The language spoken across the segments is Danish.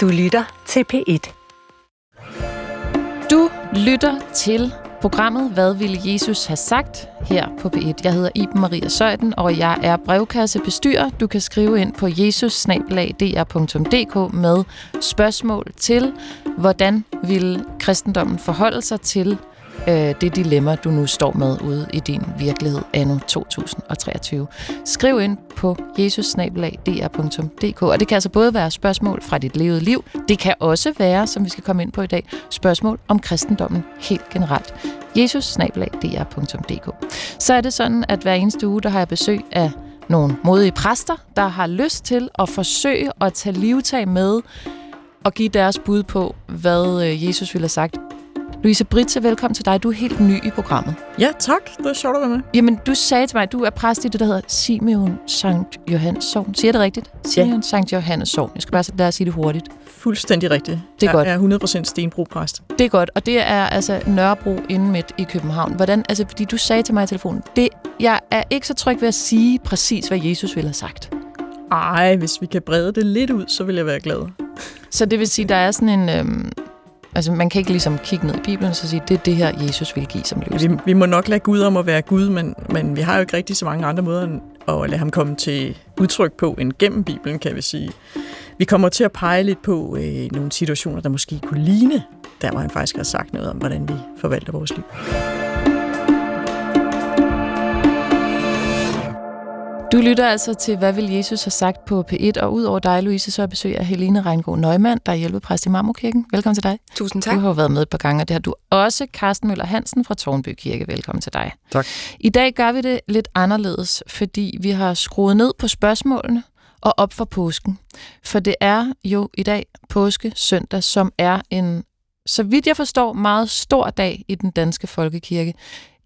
Du lytter til P1. Du lytter til programmet Hvad ville Jesus have sagt? her på P1. Jeg hedder Iben Maria Søjden, og jeg er brevkassebestyrer. Du kan skrive ind på jesus med spørgsmål til, hvordan vil kristendommen forholde sig til øh, det dilemma, du nu står med ude i din virkelighed anno 2023. Skriv ind på jesus og det kan altså både være spørgsmål fra dit levede liv, det kan også være, som vi skal komme ind på i dag, spørgsmål om kristendommen helt generelt. jesus Så er det sådan, at hver eneste uge, der har jeg besøg af nogle modige præster, der har lyst til at forsøge at tage livtag med og give deres bud på, hvad øh, Jesus ville have sagt Louise Britze, velkommen til dig. Du er helt ny i programmet. Ja, tak. Det er sjovt at være med. Jamen, du sagde til mig, at du er præst i det, der hedder Simeon Sankt Johannes Sogn. Siger det rigtigt? Simeon ja. Sankt Johannes Sogn. Jeg skal bare lade sige det hurtigt. Fuldstændig rigtigt. Det er jeg godt. er 100% Stenbro-præst. Det er godt, og det er altså Nørrebro inden midt i København. Hvordan, altså, fordi du sagde til mig i telefonen, det, jeg er ikke så tryg ved at sige præcis, hvad Jesus ville have sagt. Ej, hvis vi kan brede det lidt ud, så vil jeg være glad. Så det vil sige, der er sådan en... Øhm, Altså, man kan ikke ligesom kigge ned i Bibelen og så sige, det er det her, Jesus vil give som løsning. Vi, vi må nok lade Gud om at være Gud, men, men vi har jo ikke rigtig så mange andre måder at lade ham komme til udtryk på end gennem Bibelen, kan vi sige. Vi kommer til at pege lidt på øh, nogle situationer, der måske kunne ligne, der hvor han faktisk har sagt noget om, hvordan vi forvalter vores liv. Du lytter altså til, hvad vil Jesus have sagt på P1, og udover dig, Louise, så er besøg af Helene Reingård Nøgmand, der er hjælpepræst i Marmorkirken. Velkommen til dig. Tusind tak. Du har jo været med et par gange, og det har du også. Carsten Møller Hansen fra Tornby Kirke. Velkommen til dig. Tak. I dag gør vi det lidt anderledes, fordi vi har skruet ned på spørgsmålene og op for påsken. For det er jo i dag påske søndag, som er en, så vidt jeg forstår, meget stor dag i den danske folkekirke.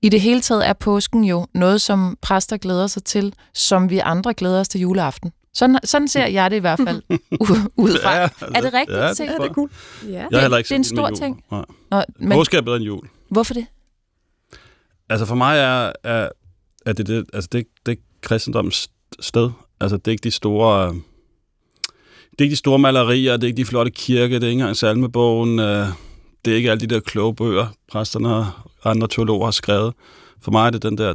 I det hele taget er påsken jo noget, som præster glæder sig til, som vi andre glæder os til juleaften. Sådan, sådan ser jeg det i hvert fald udefra. Ja, altså, er det rigtigt? Ja, det, ja, det er cool. Ja. Jeg har heller ikke det er en stor ting. Nå, men, Påske er bedre end jul. Hvorfor det? Altså for mig er, er, er det, det, altså det, det er kristendoms sted. Altså det er ikke de store... Det er ikke de store malerier, det er ikke de flotte kirke, det er ikke engang salmebogen, øh, det er ikke alle de der kloge bøger, præsterne og andre teologer har skrevet. For mig er det den der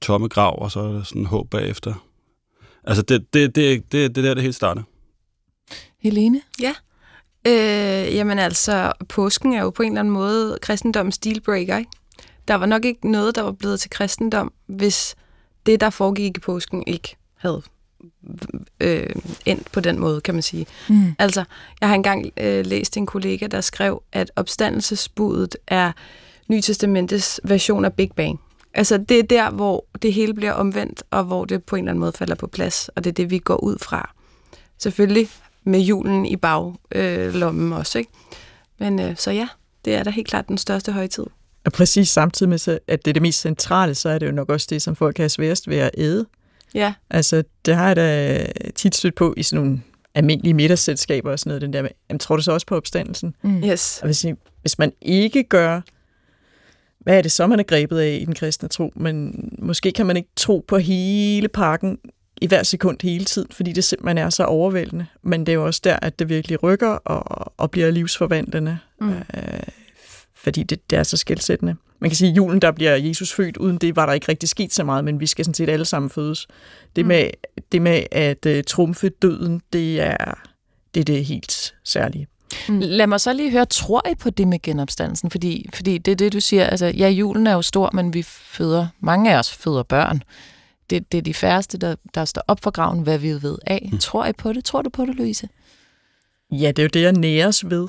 tomme grav, og så er der sådan håb bagefter. Altså, det, det, det, det, det der, det helt starter. Helene? Ja. Øh, jamen altså, påsken er jo på en eller anden måde kristendoms dealbreaker, ikke? Der var nok ikke noget, der var blevet til kristendom, hvis det, der foregik i påsken, ikke havde øh, endt på den måde, kan man sige. Mm. Altså, jeg har engang øh, læst en kollega, der skrev, at opstandelsesbudet er Nytestamentets version af Big Bang. Altså, det er der, hvor det hele bliver omvendt, og hvor det på en eller anden måde falder på plads, og det er det, vi går ud fra. Selvfølgelig med julen i baglommen øh, også, ikke? Men øh, så ja, det er da helt klart den største højtid. Og præcis samtidig med, at det er det mest centrale, så er det jo nok også det, som folk har sværest ved at æde. Ja. Altså, det har jeg da tit stødt på i sådan nogle almindelige middagsselskaber og sådan noget, den der med, jamen, tror du så også på opstandelsen? Mm. Yes. Og hvis, hvis man ikke gør, hvad er det så, man er grebet af i den kristne tro, men måske kan man ikke tro på hele pakken i hver sekund hele tiden, fordi det simpelthen er så overvældende. Men det er jo også der, at det virkelig rykker og, og bliver livsforvandlende, mm. øh, fordi det, det er så skældsættende. Man kan sige, at julen, der bliver Jesus født, uden det var der ikke rigtig sket så meget, men vi skal sådan set alle sammen fødes. Det med, mm. det med at uh, trumfe døden, det er, det er det helt særlige. Mm. Lad mig så lige høre, tror I på det med genopstandelsen? Fordi, fordi det er det, du siger, altså ja, julen er jo stor, men vi føder, mange af os føder børn. Det, det er de færreste, der, der står op for graven, hvad vi ved af. Mm. Tror I på det? Tror du på det, Louise? Ja, det er jo det, jeg næres ved.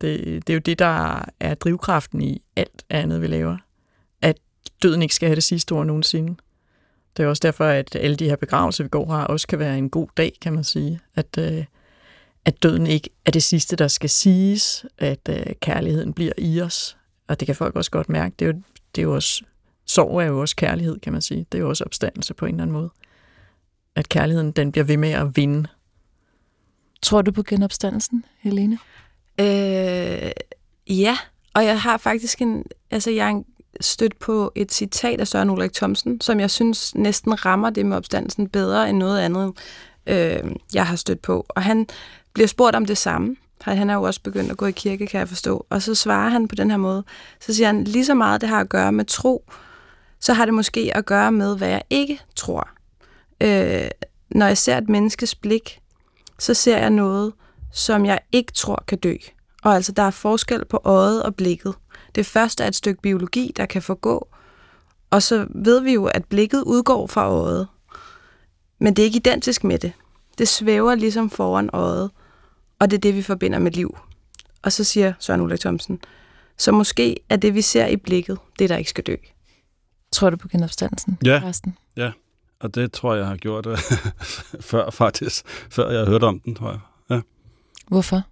Det, det er jo det, der er drivkraften i alt andet, vi laver. At døden ikke skal have det sidste ord nogensinde. Det er også derfor, at alle de her begravelser, vi går her, også kan være en god dag, kan man sige. At, øh, at døden ikke er det sidste, der skal siges. At øh, kærligheden bliver i os. Og det kan folk også godt mærke. Det er jo, det er jo også, sorg er jo også kærlighed, kan man sige. Det er jo også opstandelse på en eller anden måde. At kærligheden, den bliver ved med at vinde. Tror du på genopstandelsen, Helene? Øh, ja, og jeg har faktisk en, altså jeg er stødt på et citat af Søren Ulrik Thomsen, som jeg synes næsten rammer det med opstandelsen bedre end noget andet, øh, jeg har stødt på. Og han bliver spurgt om det samme. Han er jo også begyndt at gå i kirke, kan jeg forstå. Og så svarer han på den her måde. Så siger han, lige så meget det har at gøre med tro, så har det måske at gøre med, hvad jeg ikke tror. Øh, når jeg ser et menneskes blik, så ser jeg noget, som jeg ikke tror kan dø. Og altså, der er forskel på øjet og blikket. Det første er et stykke biologi, der kan forgå, og så ved vi jo, at blikket udgår fra øjet. Men det er ikke identisk med det. Det svæver ligesom foran øjet, og det er det, vi forbinder med liv. Og så siger Søren Ulrik Thomsen, så måske er det, vi ser i blikket, det, der ikke skal dø. Tror du på genopstandelsen, Ja. Karsten? Ja, og det tror jeg, jeg har gjort øh, før faktisk. Før jeg har hørt om den, tror jeg. Ja. Hvorfor?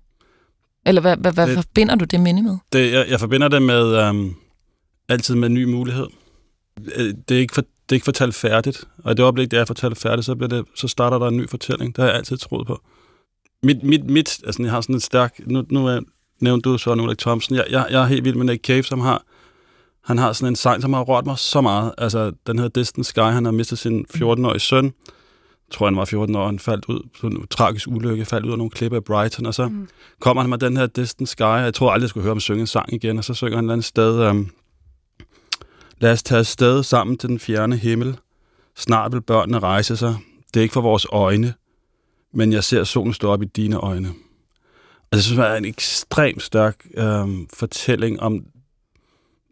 Eller hvad, hvad, hvad Det- forbinder du det minde med? Det, jeg, jeg forbinder det med øhm, altid med en ny mulighed. Øh, Det er, ikke for, det er ikke fortalt færdigt, og i det øjeblik, det er fortalt færdigt, så, bliver det, så starter der en ny fortælling. Det har jeg altid troet på. Mit, mit, mit altså jeg har sådan en stærk, nu, nu er, nævnte du så Ulrik Thomsen, jeg, jeg, jeg er helt vild med Nick Cave, som har, han har sådan en sang, som har rørt mig så meget. Altså, den hedder Distant Sky, han har mistet sin 14-årige søn. Jeg tror, han var 14 år, han faldt ud på en tragisk ulykke, faldt ud af nogle klipper i Brighton, og så mm. kommer han med den her Distant Sky, og jeg tror aldrig, jeg skulle høre ham synge en sang igen, og så synger han et eller andet sted, um, lad os tage afsted sammen til den fjerne himmel. Snart vil børnene rejse sig. Det er ikke for vores øjne, men jeg ser solen stå op i dine øjne. Og det synes jeg er en ekstremt stærk øhm, fortælling om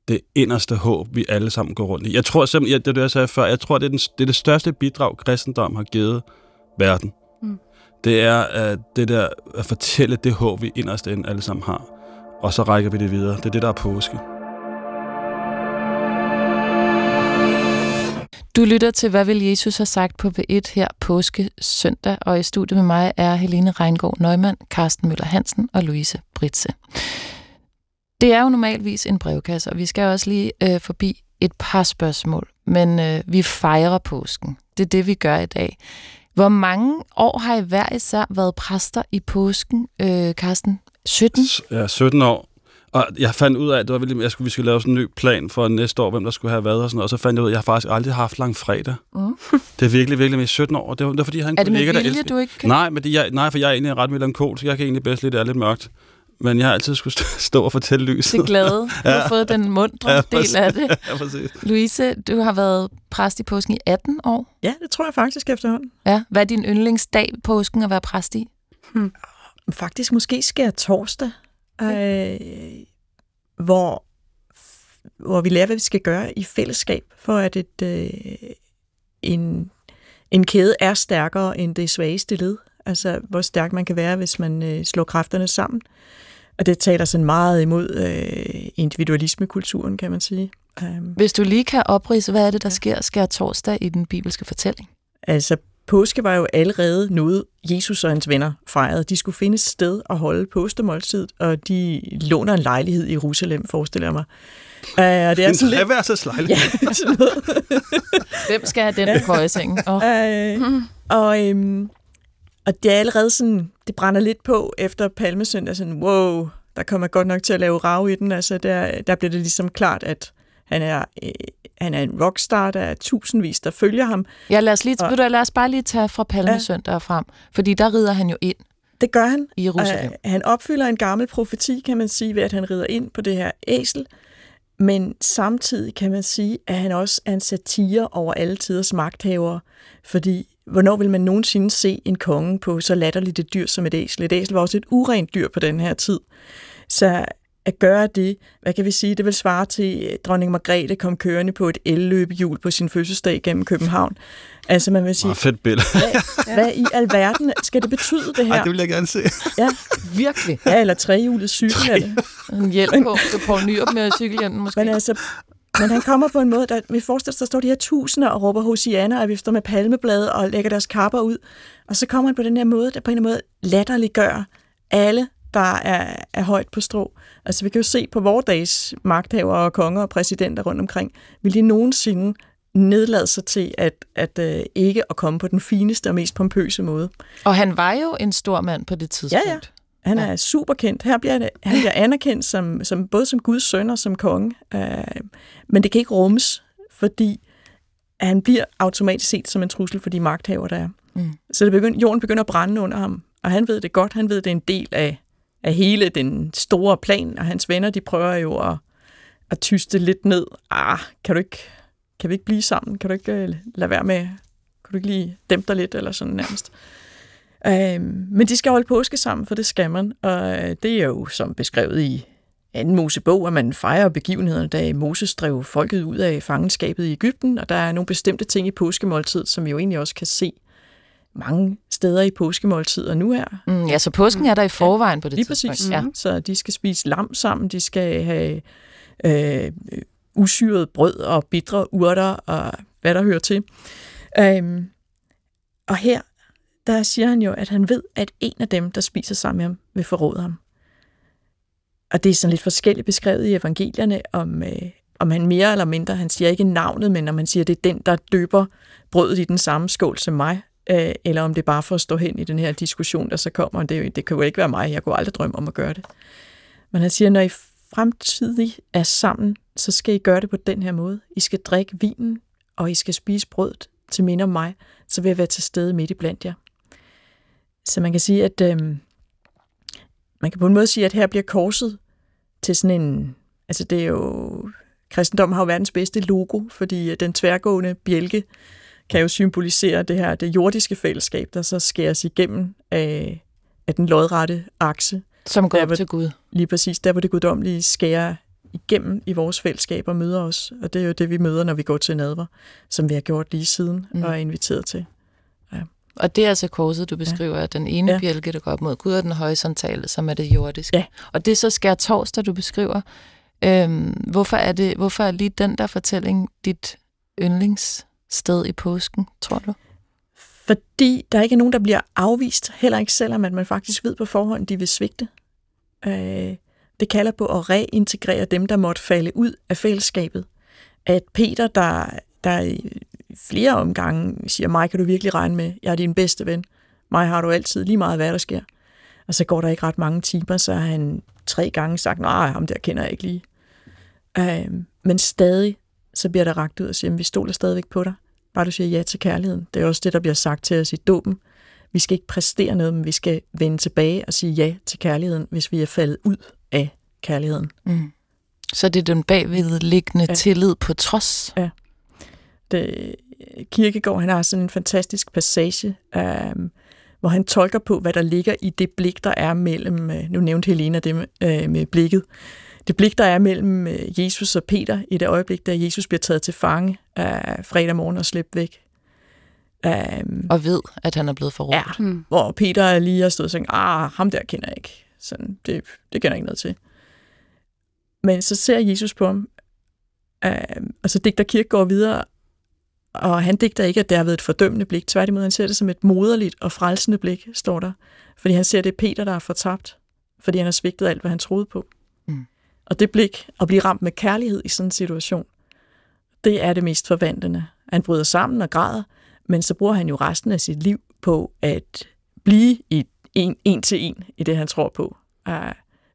det inderste håb, vi alle sammen går rundt i. Jeg tror simpelthen, det er det, jeg sagde før, jeg tror, det er, den, det, er det største bidrag, kristendom har givet verden. Mm. Det er uh, det der at fortælle det håb, vi inderst inde alle sammen har. Og så rækker vi det videre. Det er det, der er påske. Du lytter til, hvad vil Jesus have sagt på B1 her påske søndag, og i studiet med mig er Helene Reingård Neumann, Carsten Møller Hansen og Louise Britse. Det er jo normalvis en brevkasse, og vi skal også lige øh, forbi et par spørgsmål, men øh, vi fejrer påsken. Det er det, vi gør i dag. Hvor mange år har I hver især været præster i påsken, øh, Carsten? 17? S- Ja, 17 år. Og jeg fandt ud af, at det var virkelig, jeg skulle, vi skulle lave sådan en ny plan for næste år, hvem der skulle have været og sådan noget. Og så fandt jeg ud af, at jeg har faktisk aldrig haft lang fredag. Mm. Det er virkelig, virkelig med 17 år. Det var, det var fordi, jeg har en Er det med kollega, der vilje, elsker... du ikke kan? Nej, men det, jeg, nej, for jeg er egentlig ret melankolsk. Jeg kan egentlig bedst lide, det er lidt mørkt. Men jeg har altid skulle stå- og fortælle lyset. Det glade. Du har fået den mundre Ja, del af det. ja, præcis. Louise, du har været præst i påsken i 18 år. Ja, det tror jeg faktisk efterhånden. Ja. Hvad er din yndlingsdag i påsken at være præst i? Faktisk måske skær torsdag, øh, hvor, hvor vi lærer, hvad vi skal gøre i fællesskab, for at et, øh, en, en kæde er stærkere end det svageste led. Altså, hvor stærk man kan være, hvis man øh, slår kræfterne sammen. Og det taler sådan meget imod øh, individualismekulturen, kan man sige. Um, Hvis du lige kan oprise, hvad er det, der sker skær torsdag i den bibelske fortælling? Altså, påske var jo allerede noget, Jesus og hans venner fejrede. De skulle finde et sted at holde påskemåltid, og de låner en lejlighed i Jerusalem, forestiller jeg mig. Uh, og det er En sådan lidt... treværelseslejlighed. Ja, sådan noget. Hvem skal have den på køjesengen? Oh. Øh, og, øhm, og det er allerede sådan, det brænder lidt på efter palmesøndag, sådan, wow, der kommer godt nok til at lave rav i den. Altså, der, der bliver det ligesom klart, at han er, øh, han er en rockstar, der er tusindvis, der følger ham. Ja, lad os, lige, Og- du, lad os bare lige tage fra Palmesøndag og frem, fordi der rider han jo ind Det gør han. i Jerusalem. Øh, han opfylder en gammel profeti, kan man sige, ved at han rider ind på det her æsel. Men samtidig kan man sige, at han også er en satire over alle tiders magthavere. Fordi hvornår vil man nogensinde se en konge på så latterligt et dyr som et æsel? Et æsel var også et urent dyr på den her tid. Så at gøre det, hvad kan vi sige, det vil svare til, at dronning Margrethe kom kørende på et elløbehjul på sin fødselsdag gennem København. Altså man vil sige, Meget fedt billede. hvad, hvad i alverden skal det betyde det her? Ej, det vil jeg gerne se. Ja, Virkelig. ja eller trehjulet cykel er det. En hjælp på til Poul Nyrup med cykelhjelmen måske. Men altså, men han kommer på en måde, der, vi forestiller os, der står de her tusinder og råber Hosianna og vifter med palmeblade og lægger deres kapper ud. Og så kommer han på den her måde, der på en eller anden måde latterliggør alle, der er, er højt på strå. Altså vi kan jo se på vores dages magthavere og konger og præsidenter rundt omkring, vil de nogensinde nedlade sig til at, at øh, ikke at komme på den fineste og mest pompøse måde. Og han var jo en stor mand på det tidspunkt. Ja, ja. Han er ja. super kendt. Her bliver det, han bliver anerkendt som, som, både som Guds søn og som konge. Øh, men det kan ikke rummes, fordi han bliver automatisk set som en trussel for de magthaver, der er. Mm. Så det begynder, jorden begynder at brænde under ham, og han ved det godt. Han ved, det er en del af af hele den store plan, og hans venner, de prøver jo at, at tyste lidt ned. Ah, kan du ikke, kan vi ikke blive sammen? Kan du ikke uh, lade være med, kan du ikke lige dæmpe dig lidt, eller sådan nærmest. Øhm, men de skal holde påske sammen, for det skal man, og øh, det er jo som beskrevet i anden Mosebog, at man fejrer begivenhederne, da Moses drev folket ud af fangenskabet i Ægypten, og der er nogle bestemte ting i påskemåltid, som vi jo egentlig også kan se mange steder i påskemåltider nu her. Mm, ja, så påsken er der i forvejen på det Lige tidspunkt. præcis. Ja. Så de skal spise lam sammen, de skal have øh, usyret brød og bitre urter og hvad der hører til. Øhm, og her, der siger han jo, at han ved, at en af dem, der spiser sammen med ham, vil forråde ham. Og det er sådan lidt forskelligt beskrevet i evangelierne, om, øh, om han mere eller mindre, han siger ikke navnet, men om han siger, at det er den, der døber brødet i den samme skål som mig, øh, eller om det er bare for at stå hen i den her diskussion, der så kommer. Det, det kan jo ikke være mig, jeg kunne aldrig drømme om at gøre det. Men han siger, når I fremtidig er sammen, så skal I gøre det på den her måde. I skal drikke vinen, og I skal spise brødet til minde om mig, så vil jeg være til stede midt i blandt jer. Så man kan sige, at øh, man kan på en måde sige, at her bliver korset til sådan en, altså det er jo, kristendommen har jo verdens bedste logo, fordi øh, den tværgående bjælke kan jo symbolisere det her, det jordiske fællesskab, der så skæres igennem af, af den lodrette akse. Som går Ja, op hvor- til Gud. Lige præcis der, hvor det guddommelige skærer igennem i vores fællesskab og møder os. Og det er jo det, vi møder, når vi går til nadver, som vi har gjort lige siden Mm. og er inviteret til. Og det er altså korset, du beskriver, ja. den ene ja. Ja. bjælke, der går op mod Gud, og den horisontale, som er det jordiske. Ja. Og det er så skær torsdag, du beskriver. Øhm, hvorfor, er det, hvorfor er lige den der fortælling dit sted i påsken, tror du? Fordi der ikke er nogen, der bliver afvist, heller ikke selvom at man faktisk ved på forhånd, de vil svigte. Øh, det kalder på at reintegrere dem, der måtte falde ud af fællesskabet. At Peter, der, der i flere omgange siger, mig kan du virkelig regne med, jeg er din bedste ven. Mig har du altid lige meget, hvad der sker. Og så går der ikke ret mange timer, så har han tre gange sagt, nej, ham der kender jeg ikke lige. Øh, men stadig, så bliver der ragt ud og siger, vi stoler stadigvæk på dig. Bare du siger ja til kærligheden. Det er også det, der bliver sagt til os i dåben. Vi skal ikke præstere noget, men vi skal vende tilbage og sige ja til kærligheden, hvis vi er faldet ud af kærligheden. Mm. Så det er den bagvedliggende ja. Ja. tillid på trods. Det, Kirkegaard, han har sådan en fantastisk passage, øh, hvor han tolker på, hvad der ligger i det blik, der er mellem, øh, nu nævnte Helena det med, øh, med blikket, det blik, der er mellem øh, Jesus og Peter i det øjeblik, da Jesus bliver taget til fange øh, fredag morgen og slæbt væk. Øh, Og ved, at han er blevet forrådt. Ja, Mm. hvor Peter lige har stået og sagt, ah, ham der kender jeg ikke. Sådan, det, det kender jeg ikke noget til. Men så ser Jesus på ham, øh, og så digter Kirkegaard videre, og han digter ikke, at det har været et fordømmende blik. Tværtimod, han ser det som et moderligt og frelsende blik, står der. Fordi han ser, det er Peter, der er fortabt. Fordi han har svigtet alt, hvad han troede på. Og det blik, at blive ramt med kærlighed i sådan en situation, det er det mest forvandlende. Han bryder sammen og græder, men så bruger han jo resten af sit liv på at blive i en, en til en i det, han tror på. Uh,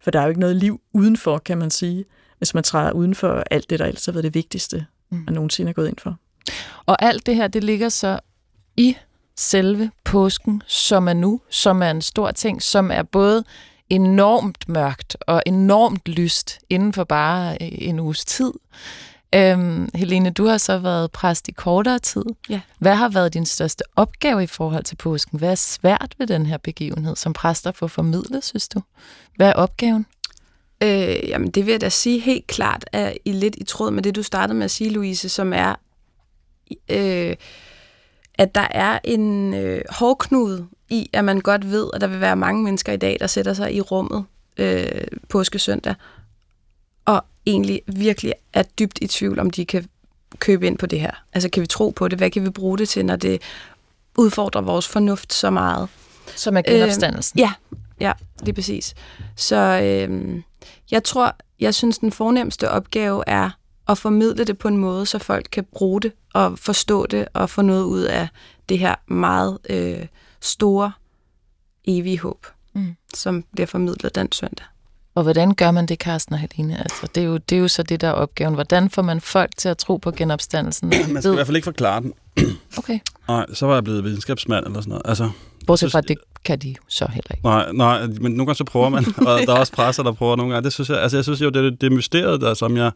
for der er jo ikke noget liv udenfor, kan man sige, hvis man træder uden for alt det, der ellers har været det vigtigste, Mm. man nogensinde er gået ind for. Og alt det her, det ligger så i selve påsken, som er nu, som er en stor ting, som er både enormt mørkt og enormt lyst inden for bare øh, en uges tid. Øhm, Helene, du har så været præst i kortere tid. Ja. Hvad har været din største opgave i forhold til påsken? Hvad er svært ved den her begivenhed som præster for formidlet, synes du? Hvad er opgaven? Øh, jamen, det vil jeg da sige helt klart er i lidt i tråd med det, du startede med at sige, Louise, som er, øh, at der er en øh, hårdknude i, at man godt ved, at der vil være mange mennesker i dag, der sætter sig i rummet øh, påskesøndag, og egentlig virkelig er dybt i tvivl, om de kan købe ind på det her. Altså, kan vi tro på det? Hvad kan vi bruge det til, når det udfordrer vores fornuft så meget? Som er genopstandelsen. Ja, ja, lige præcis. Så øhm, jeg tror, jeg synes, den fornemmeste opgave er at formidle det på en måde, så folk kan bruge det og forstå det og få noget ud af det her meget øh, store, evige håb, Mm. som bliver formidlet den søndag. Og hvordan gør man det, Carsten og Helene? Altså, det, er jo, det er jo så det, der er opgaven. Hvordan får man folk til at tro på genopstandelsen? Man skal i hvert fald ikke forklare den. Okay. Nej, så var jeg blevet videnskabsmand eller sådan noget. Altså, Bortset Så- fra, at det kan de så heller ikke. Nej, nej, men nogle gange så prøver man, og der er også presser, der prøver nogle gange. Det synes jeg, altså jeg synes jo, det er det mysteriet, der, som jeg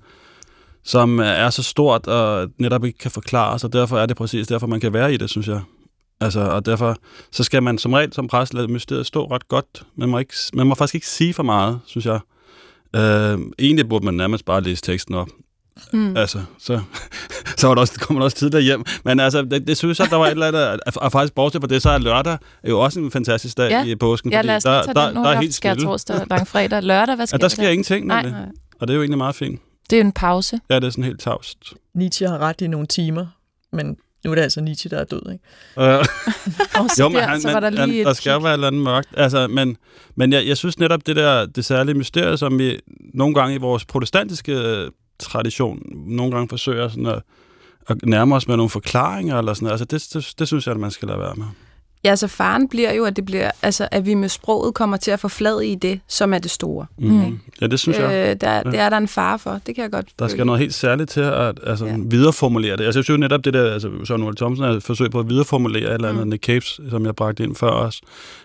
som er så stort og netop ikke kan forklare, så derfor er det præcis derfor, man kan være i det, synes jeg. Altså, og derfor så skal man som regel som præst lade mysteriet stå ret godt. Man må, ikke, man må faktisk ikke sige for meget, synes jeg. Øh, egentlig burde man nærmest bare læse teksten op. Mm. Altså, så, så var der også, kommer der også tidligere hjem. Men altså, det, det synes jeg, der var et eller andet, og faktisk bortset fra det, så er lørdag er jo også en fantastisk dag Ja. i påsken. Ja, fordi lad os der, tage der, den. Nu der har er helt stille. torsdag, langfredag, lørdag. Hvad sker Ja, der sker ingenting, Nej, nej. Og det er jo egentlig meget fint. Det er en pause. Ja, det er sådan helt tavst. Nietzsche har ret i nogle timer, men nu er det altså Nietzsche, der er død, ikke? Øh, Og så, jo, men der, han, så var der lige han, der et skal jo være et eller andet mørkt. Altså, men men jeg, jeg synes netop, det der det særlige mysterie, som vi nogle gange i vores protestantiske øh, tradition, nogle gange forsøger sådan at, at nærme os med nogle forklaringer, eller sådan noget. Altså, det, det, det synes jeg, at man skal lade være med. Ja, altså faren bliver jo, at, det bliver, altså, at vi med sproget kommer til at forflade i det, som er det store. Mm. Ja, det synes jeg. Øh, der, det er der en fare for, det kan jeg godt Der skal føle. noget helt særligt til at altså, Ja. ja. videreformulere det. Altså, jeg synes jo netop det der, altså Søren Ole Thomsen er et forsøg på at videreformulere et eller andet, Mm. Nick Caves, som jeg bragte ind før os.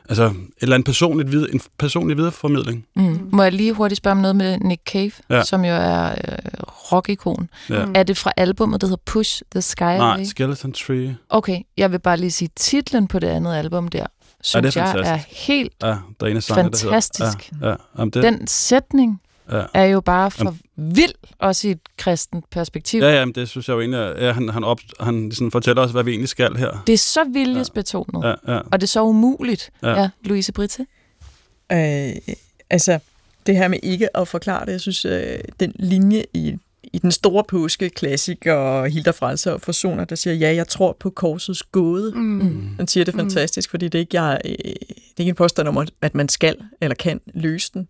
Altså, et eller andet personligt, vid- en personlig videreformidling. Mm. Må jeg lige hurtigt spørge om noget med Nick Cave, Ja. som jo er øh, rockikon. Ja. Mm. Er det fra albumet, der hedder Push the Sky Nej, Away? Skeleton Tree. Okay, jeg vil bare lige sige titlen på det andet album der, synes det er jeg er helt... Ja, der er en af sangene, der Fantastisk. hedder. Ja, ja. Jamen, det, Den sætning ja. er jo bare for vild, også i et kristent perspektiv. Ja, ja, men det synes jeg jo egentlig, er- ja, han, han, op, han sådan fortæller os, hvad vi egentlig skal her. Det er så viljesbetonet, ja. Ja, ja. og det er så umuligt. Ja, Ja. ja Louise Britte. Øh, altså, det her med ikke at forklare det, jeg synes, øh, den linje i, i den store påskeklassiker, Hilda Frelser og Forsoner, der siger, ja, jeg tror på korsets gåde. Mm. Mm. Den siger det Mm. fantastisk, fordi det er ikke, jeg, øh, det er ikke en påstand om, at man skal eller kan løse den.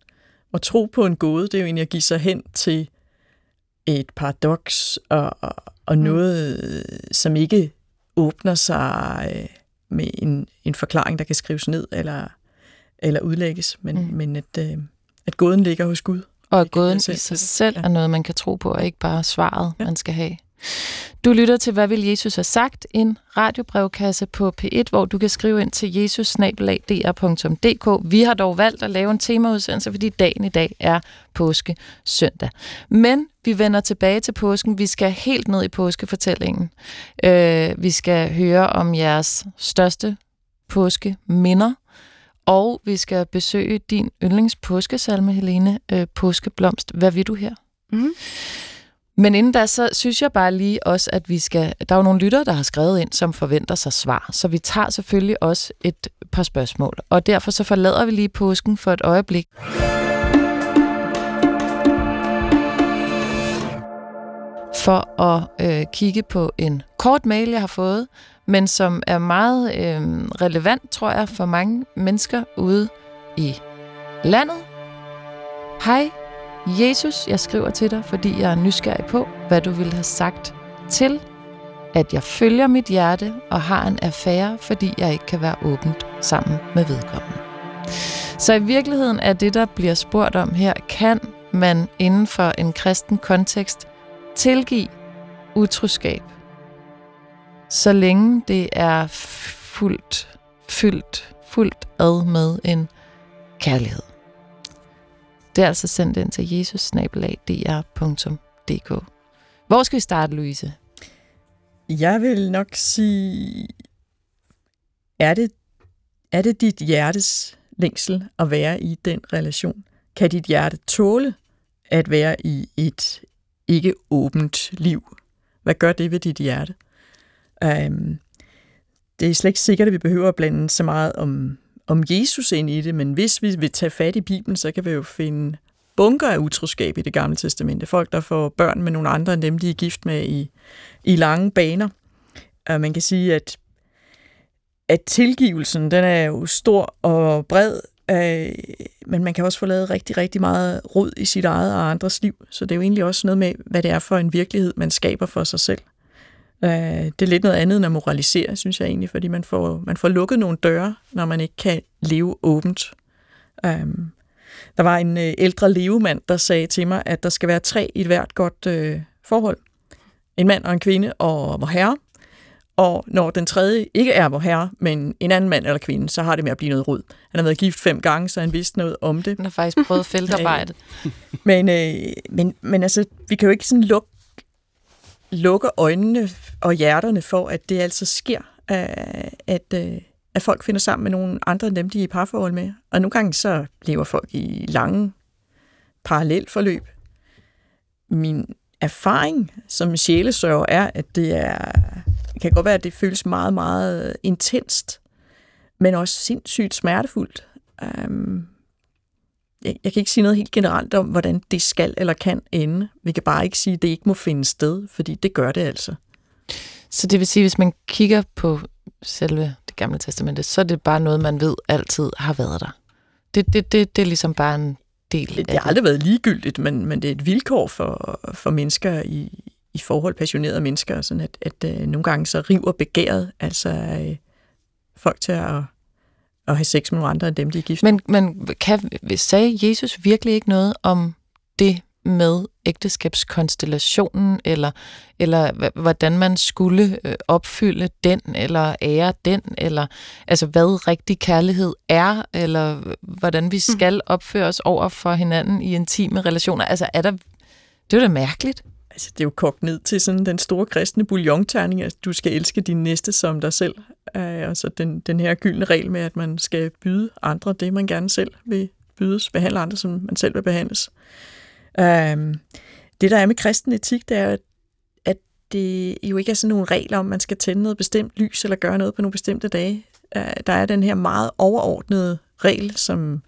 At tro på en gåde, det er jo egentlig at give sig hen til et paradoks og, og, og noget, øh, som ikke åbner sig øh, med en, en forklaring, der kan skrives ned eller, eller udlægges, men, Mm. mm. men at, øh, at gåden ligger hos Gud. Og at gåden i sig selv er noget, man kan tro på, og ikke bare svaret, ja. Man skal have. Du lytter til, hvad vil Jesus have sagt? En radiobrevkasse på P1, hvor du kan skrive ind til jesus-dr.dk. Vi har dog valgt at lave en temaudsendelse, fordi dagen i dag er påske søndag. Men vi vender tilbage til påsken. Vi skal helt ned i påskefortællingen. Øh, vi skal høre om jeres største påskeminder. Og vi skal besøge din yndlingspåskesalme, Helene, øh, Påskeblomst. Hvad vil du her? Mm. Men inden da, så synes jeg bare lige også, at vi skal... Der er jo nogle lyttere, der har skrevet ind, som forventer sig svar. Så vi tager selvfølgelig også et par spørgsmål. Og derfor så forlader vi lige påsken for et øjeblik. For at øh, kigge på en kort mail, jeg har fået, men som er meget øh, relevant, tror jeg, for mange mennesker ude i landet. Hej, Jesus, jeg skriver til dig, fordi jeg er nysgerrig på, hvad du ville have sagt til, at jeg følger mit hjerte og har en affære, fordi jeg ikke kan være åbent sammen med vedkommende. Så i virkeligheden er det, der bliver spurgt om her, kan man inden for en kristen kontekst tilgive utroskab, så længe det er fuldt, fyldt, fuldt ad med en kærlighed. Det er altså sendt ind til jesus-dr.dk. Hvor skal vi starte, Louise? Jeg vil nok sige, er det, er det dit hjertes længsel at være i den relation? Kan dit hjerte tåle at være i et ikke åbent liv? Hvad gør det ved dit hjerte? Um, det er slet ikke sikkert, at vi behøver at blande så meget om, om Jesus ind i det, men hvis vi vil tage fat i Bibelen, så kan vi jo finde bunker af utroskab i det gamle testamente. Folk, der får børn med nogle andre end dem, de er gift med i, i lange baner. Og man kan sige, at, at tilgivelsen, den er jo stor og bred, øh, men man kan også få lavet rigtig, rigtig meget rod i sit eget og andres liv. Så det er jo egentlig også noget med, hvad det er for en virkelighed, man skaber for sig selv. Øh, det er lidt noget andet end at moralisere, synes jeg egentlig, fordi man får, man får lukket nogle døre, når man ikke kan leve åbent. Um, der var en øh, ældre levemand, der sagde til mig, at der skal være tre i et hvert godt øh, forhold. En mand og en kvinde og vor herre. Og når den tredje ikke er vor herre, men en anden mand eller kvinde, så har det med at blive noget rod. Han har været gift fem gange, så han vidste noget om det. Han har faktisk prøvet feltarbejde. Men, øh, men, men altså, vi kan jo ikke sådan lukke, lukke øjnene og hjerterne for, at det altså sker, at, øh, at folk finder sammen med nogle andre end dem, de er i parforhold med. Og nogle gange så lever folk i lange parallelforløb. Min erfaring som sjælesørger er, at det er, kan godt være, at det føles meget, meget intenst, men også sindssygt smertefuldt. Um, jeg, jeg kan ikke sige noget helt generelt om, hvordan det skal eller kan ende. Vi kan bare ikke sige, at det ikke må finde sted, fordi det gør det altså. Så det vil sige, hvis man kigger på selve det gamle testamente, så er det bare noget, man ved altid har været der. Det, det, det, det er ligesom bare en del det, det har aldrig været ligegyldigt, men, men det er et vilkår for, for mennesker i, i forhold, passionerede mennesker, sådan at, at uh, nogle gange så river begæret altså uh, folk til at, at have sex med nogle andre end dem, de er gift Men, men kan, sagde Jesus virkelig ikke noget om det med ægteskabskonstellationen, eller, eller hvordan man skulle øh, opfylde den, eller ære den, eller altså hvad rigtig kærlighed er, eller hvordan vi skal mm. opføre os over for hinanden i intime relationer. Altså er der, det er da mærkeligt. Altså, det er jo kogt ned til sådan den store kristne bouillonterning, at du skal elske din næste som dig selv. Øh, altså den, den her gyldne regel med, at man skal byde andre det, man gerne selv vil bydes, behandle andre, som man selv vil behandles. Um, det, der er med kristen etik, det er, at det jo ikke er sådan nogle regler om, man skal tænde noget bestemt lys eller gøre noget på nogle bestemte dage. Øh, der er den her meget overordnede regel, som,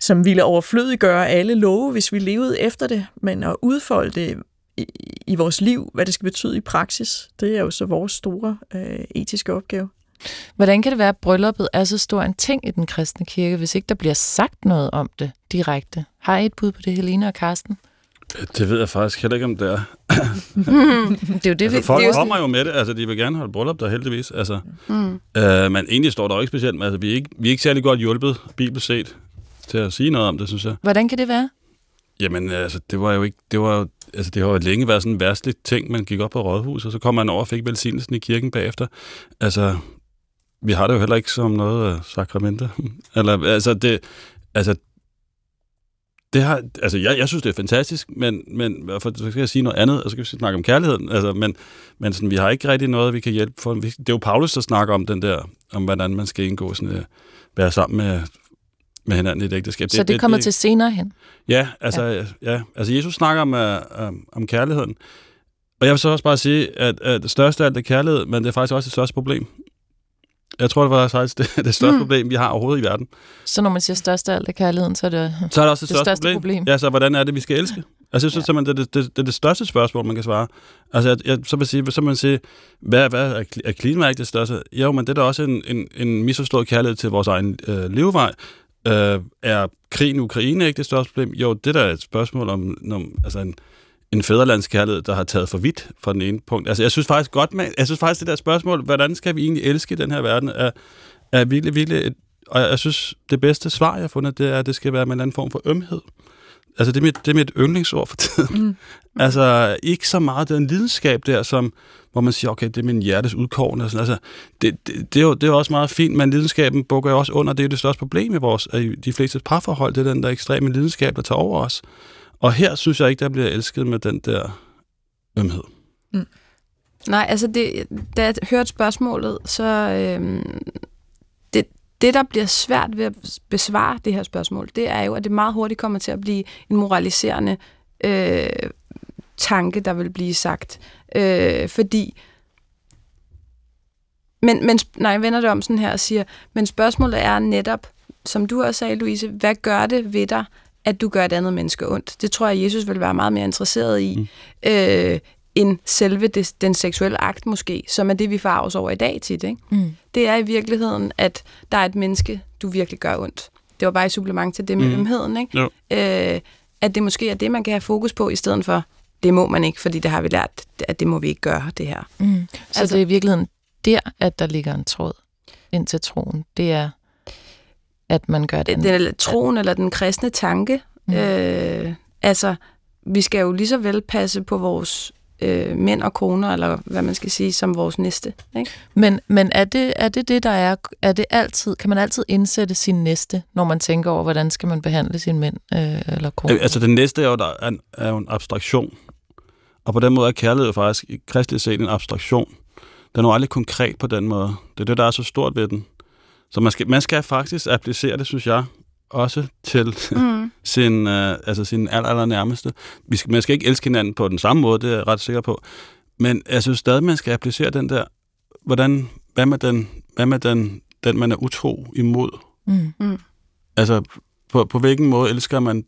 som ville overflødiggøre alle love, hvis vi levede efter det, men at udfolde det i, i vores liv, hvad det skal betyde i praksis, det er jo så vores store uh, etiske opgave. Hvordan kan det være, at brylluppet er så stor en ting i den kristne kirke, hvis ikke der bliver sagt noget om det direkte? Har I et bud på det, Helene og Karsten? Det ved jeg faktisk heller ikke, om det er. det er jo det, altså, vi, folk det er jo kommer jo med det. Altså, de vil gerne holde bryllup der heldigvis. Altså, mm. øh, men egentlig står der jo ikke specielt. Men, altså, vi, er ikke, vi er ikke særlig godt hjulpet, bibelset, til at sige noget om det, synes jeg. Hvordan kan det være? Jamen, altså, det var jo ikke... Det var jo, altså, det har jo længe været sådan en værstlig ting, man gik op på rådhus, og så kom man over og fik velsignelsen i kirken bagefter. Altså, vi har det jo heller ikke som noget uh, sakramente. Eller, altså, det, altså, det har, altså jeg, jeg synes, det er fantastisk, men, men for, så skal jeg sige noget andet, og så skal vi snakke om kærligheden, altså, men, men sådan, vi har ikke rigtig noget, vi kan hjælpe for. Det er jo Paulus, der snakker om den der, om hvordan man skal indgå sådan, uh, være sammen med, med hinanden i et ægteskab. Så det, det kommer det, til senere hen? Ja, altså, ja. ja, altså Jesus snakker om, uh, om kærligheden, og jeg vil så også bare sige, at, at det største af alt er kærlighed, men det er faktisk også det største problem. Jeg tror, det var faktisk det, det største mm. problem, vi har overhovedet i verden. Så når man siger største af alt af kærligheden, så er det, så er det også det, det største, største problem. problem. Ja, så hvordan er det, vi skal elske? Altså, jeg synes ja. simpelthen, det er det, det, det, det største spørgsmål, man kan svare. Altså, jeg, jeg, så vil sige, så man sige, hvad, hvad er, er klimaet ikke det største? Jo, men det er da også en, en, en misforstået kærlighed til vores egen øh, levevej. Øh, er krigen i Ukraine ikke det største problem? Jo, det der er et spørgsmål om, om altså en, en fædrelandskærlighed, der har taget for vidt fra den ene punkt. Altså, jeg synes faktisk godt, man, jeg synes faktisk, det der spørgsmål, hvordan skal vi egentlig elske den her verden, er, er virkelig, virkelig et, og jeg synes, det bedste svar, jeg har fundet, det er, at det skal være med en anden form for ømhed. Altså, det er mit, det er mit yndlingsord for tiden. Mm. altså, ikke så meget den lidenskab der, som, hvor man siger, okay, det er min hjertes udkårende. Altså, altså det, det, det, er jo, det er jo også meget fint, men lidenskaben bukker jo også under. Det er jo det største problem i vores, i de fleste parforhold, det er den der ekstreme lidenskab, der tager over os. Og her synes jeg ikke, der bliver elsket med den der ømhed. Mm. Nej, altså det, da jeg hørte spørgsmålet, så øhm, det, der bliver svært ved at besvare det her spørgsmål, det er jo, at det meget hurtigt kommer til at blive en moraliserende øh, tanke, der vil blive sagt. Øh, fordi men, men nej, jeg vender det om sådan her og siger, men spørgsmålet er netop, som du også sagde, Louise, hvad gør det ved dig, at du gør et andet menneske ondt. Det tror jeg, Jesus vil være meget mere interesseret i, mm. øh, end selve det, den seksuelle akt måske, som er det, vi farves over i dag tit. Ikke? Mm. Det er i virkeligheden, at der er et menneske, du virkelig gør ondt. Det var bare i supplement til det med mm. ømheden. Ikke? Øh, at det måske er det, man kan have fokus på, i stedet for, det må man ikke, fordi det har vi lært, at det må vi ikke gøre, det her. Mm. Så altså, det er i virkeligheden der, at der ligger en tråd ind til troen. Det er at man gør det. Den troen eller den kristne tanke. Mm. Øh, altså, vi skal jo lige så vel passe på vores øh, mænd og koner, eller hvad man skal sige, som vores næste. Ikke? Men, men er, det, er det det, der er? Er det altid, kan man altid indsætte sin næste, når man tænker over, hvordan skal man behandle sine mænd øh, eller koner? Øh, Altså, det næste er jo, der er, en, er jo en abstraktion. Og på den måde er kærlighed faktisk i kristelig set en abstraktion. Den er jo aldrig konkret på den måde. Det er det, der er så stort ved den. Så man skal, man skal faktisk applicere det, synes jeg, også til Mm. sin, øh, altså sin aller, aller nærmeste. Vi skal, man skal ikke elske hinanden på den samme måde, det er jeg ret sikker på. Men jeg synes stadig, man skal applicere den der, hvordan, hvad med den, hvad med den, den man er utro imod? Mm. Altså, på, på hvilken måde elsker man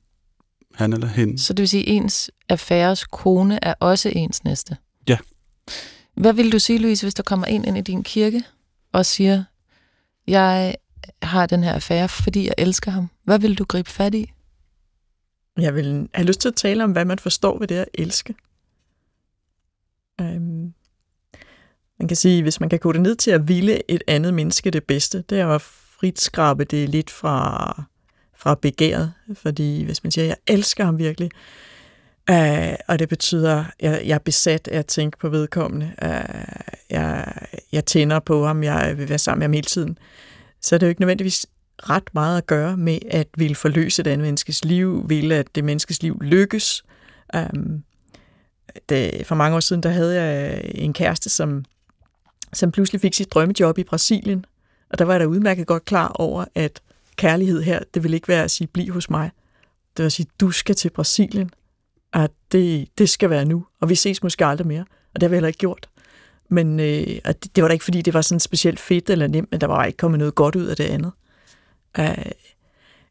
han eller hende? Så det vil sige, at ens affæres kone er også ens næste? Ja. Hvad vil du sige, Louise, hvis der kommer en ind i din kirke og siger, jeg har den her affære, fordi jeg elsker ham. Hvad vil du gribe fat i? Jeg vil have lyst til at tale om, hvad man forstår ved det at elske. Øhm, man kan sige, hvis man kan gå det ned til at ville et andet menneske det bedste, det er at fritskrabe det lidt fra, fra begæret. Fordi hvis man siger, jeg elsker ham virkelig, øh, og det betyder, at jeg, jeg er besat af at tænke på vedkommende, øh, jeg, jeg tænder på ham, jeg vil være sammen med ham hele tiden, så er det jo ikke nødvendigvis ret meget at gøre med at ville forløse et andet menneskes liv, ville at det menneskes liv lykkes. Øhm, um, det, for mange år siden, der havde jeg en kæreste, som, som pludselig fik sit drømmejob i Brasilien, og der var jeg da udmærket godt klar over, at kærlighed her, det ville ikke være at sige, bliv hos mig. Det var at sige, du skal til Brasilien, og det, det skal være nu, og vi ses måske aldrig mere, og det har vi heller ikke gjort. Men øh, og det, det var da ikke, fordi det var sådan specielt fedt eller nemt, men der var ikke kommet noget godt ud af det andet. Uh,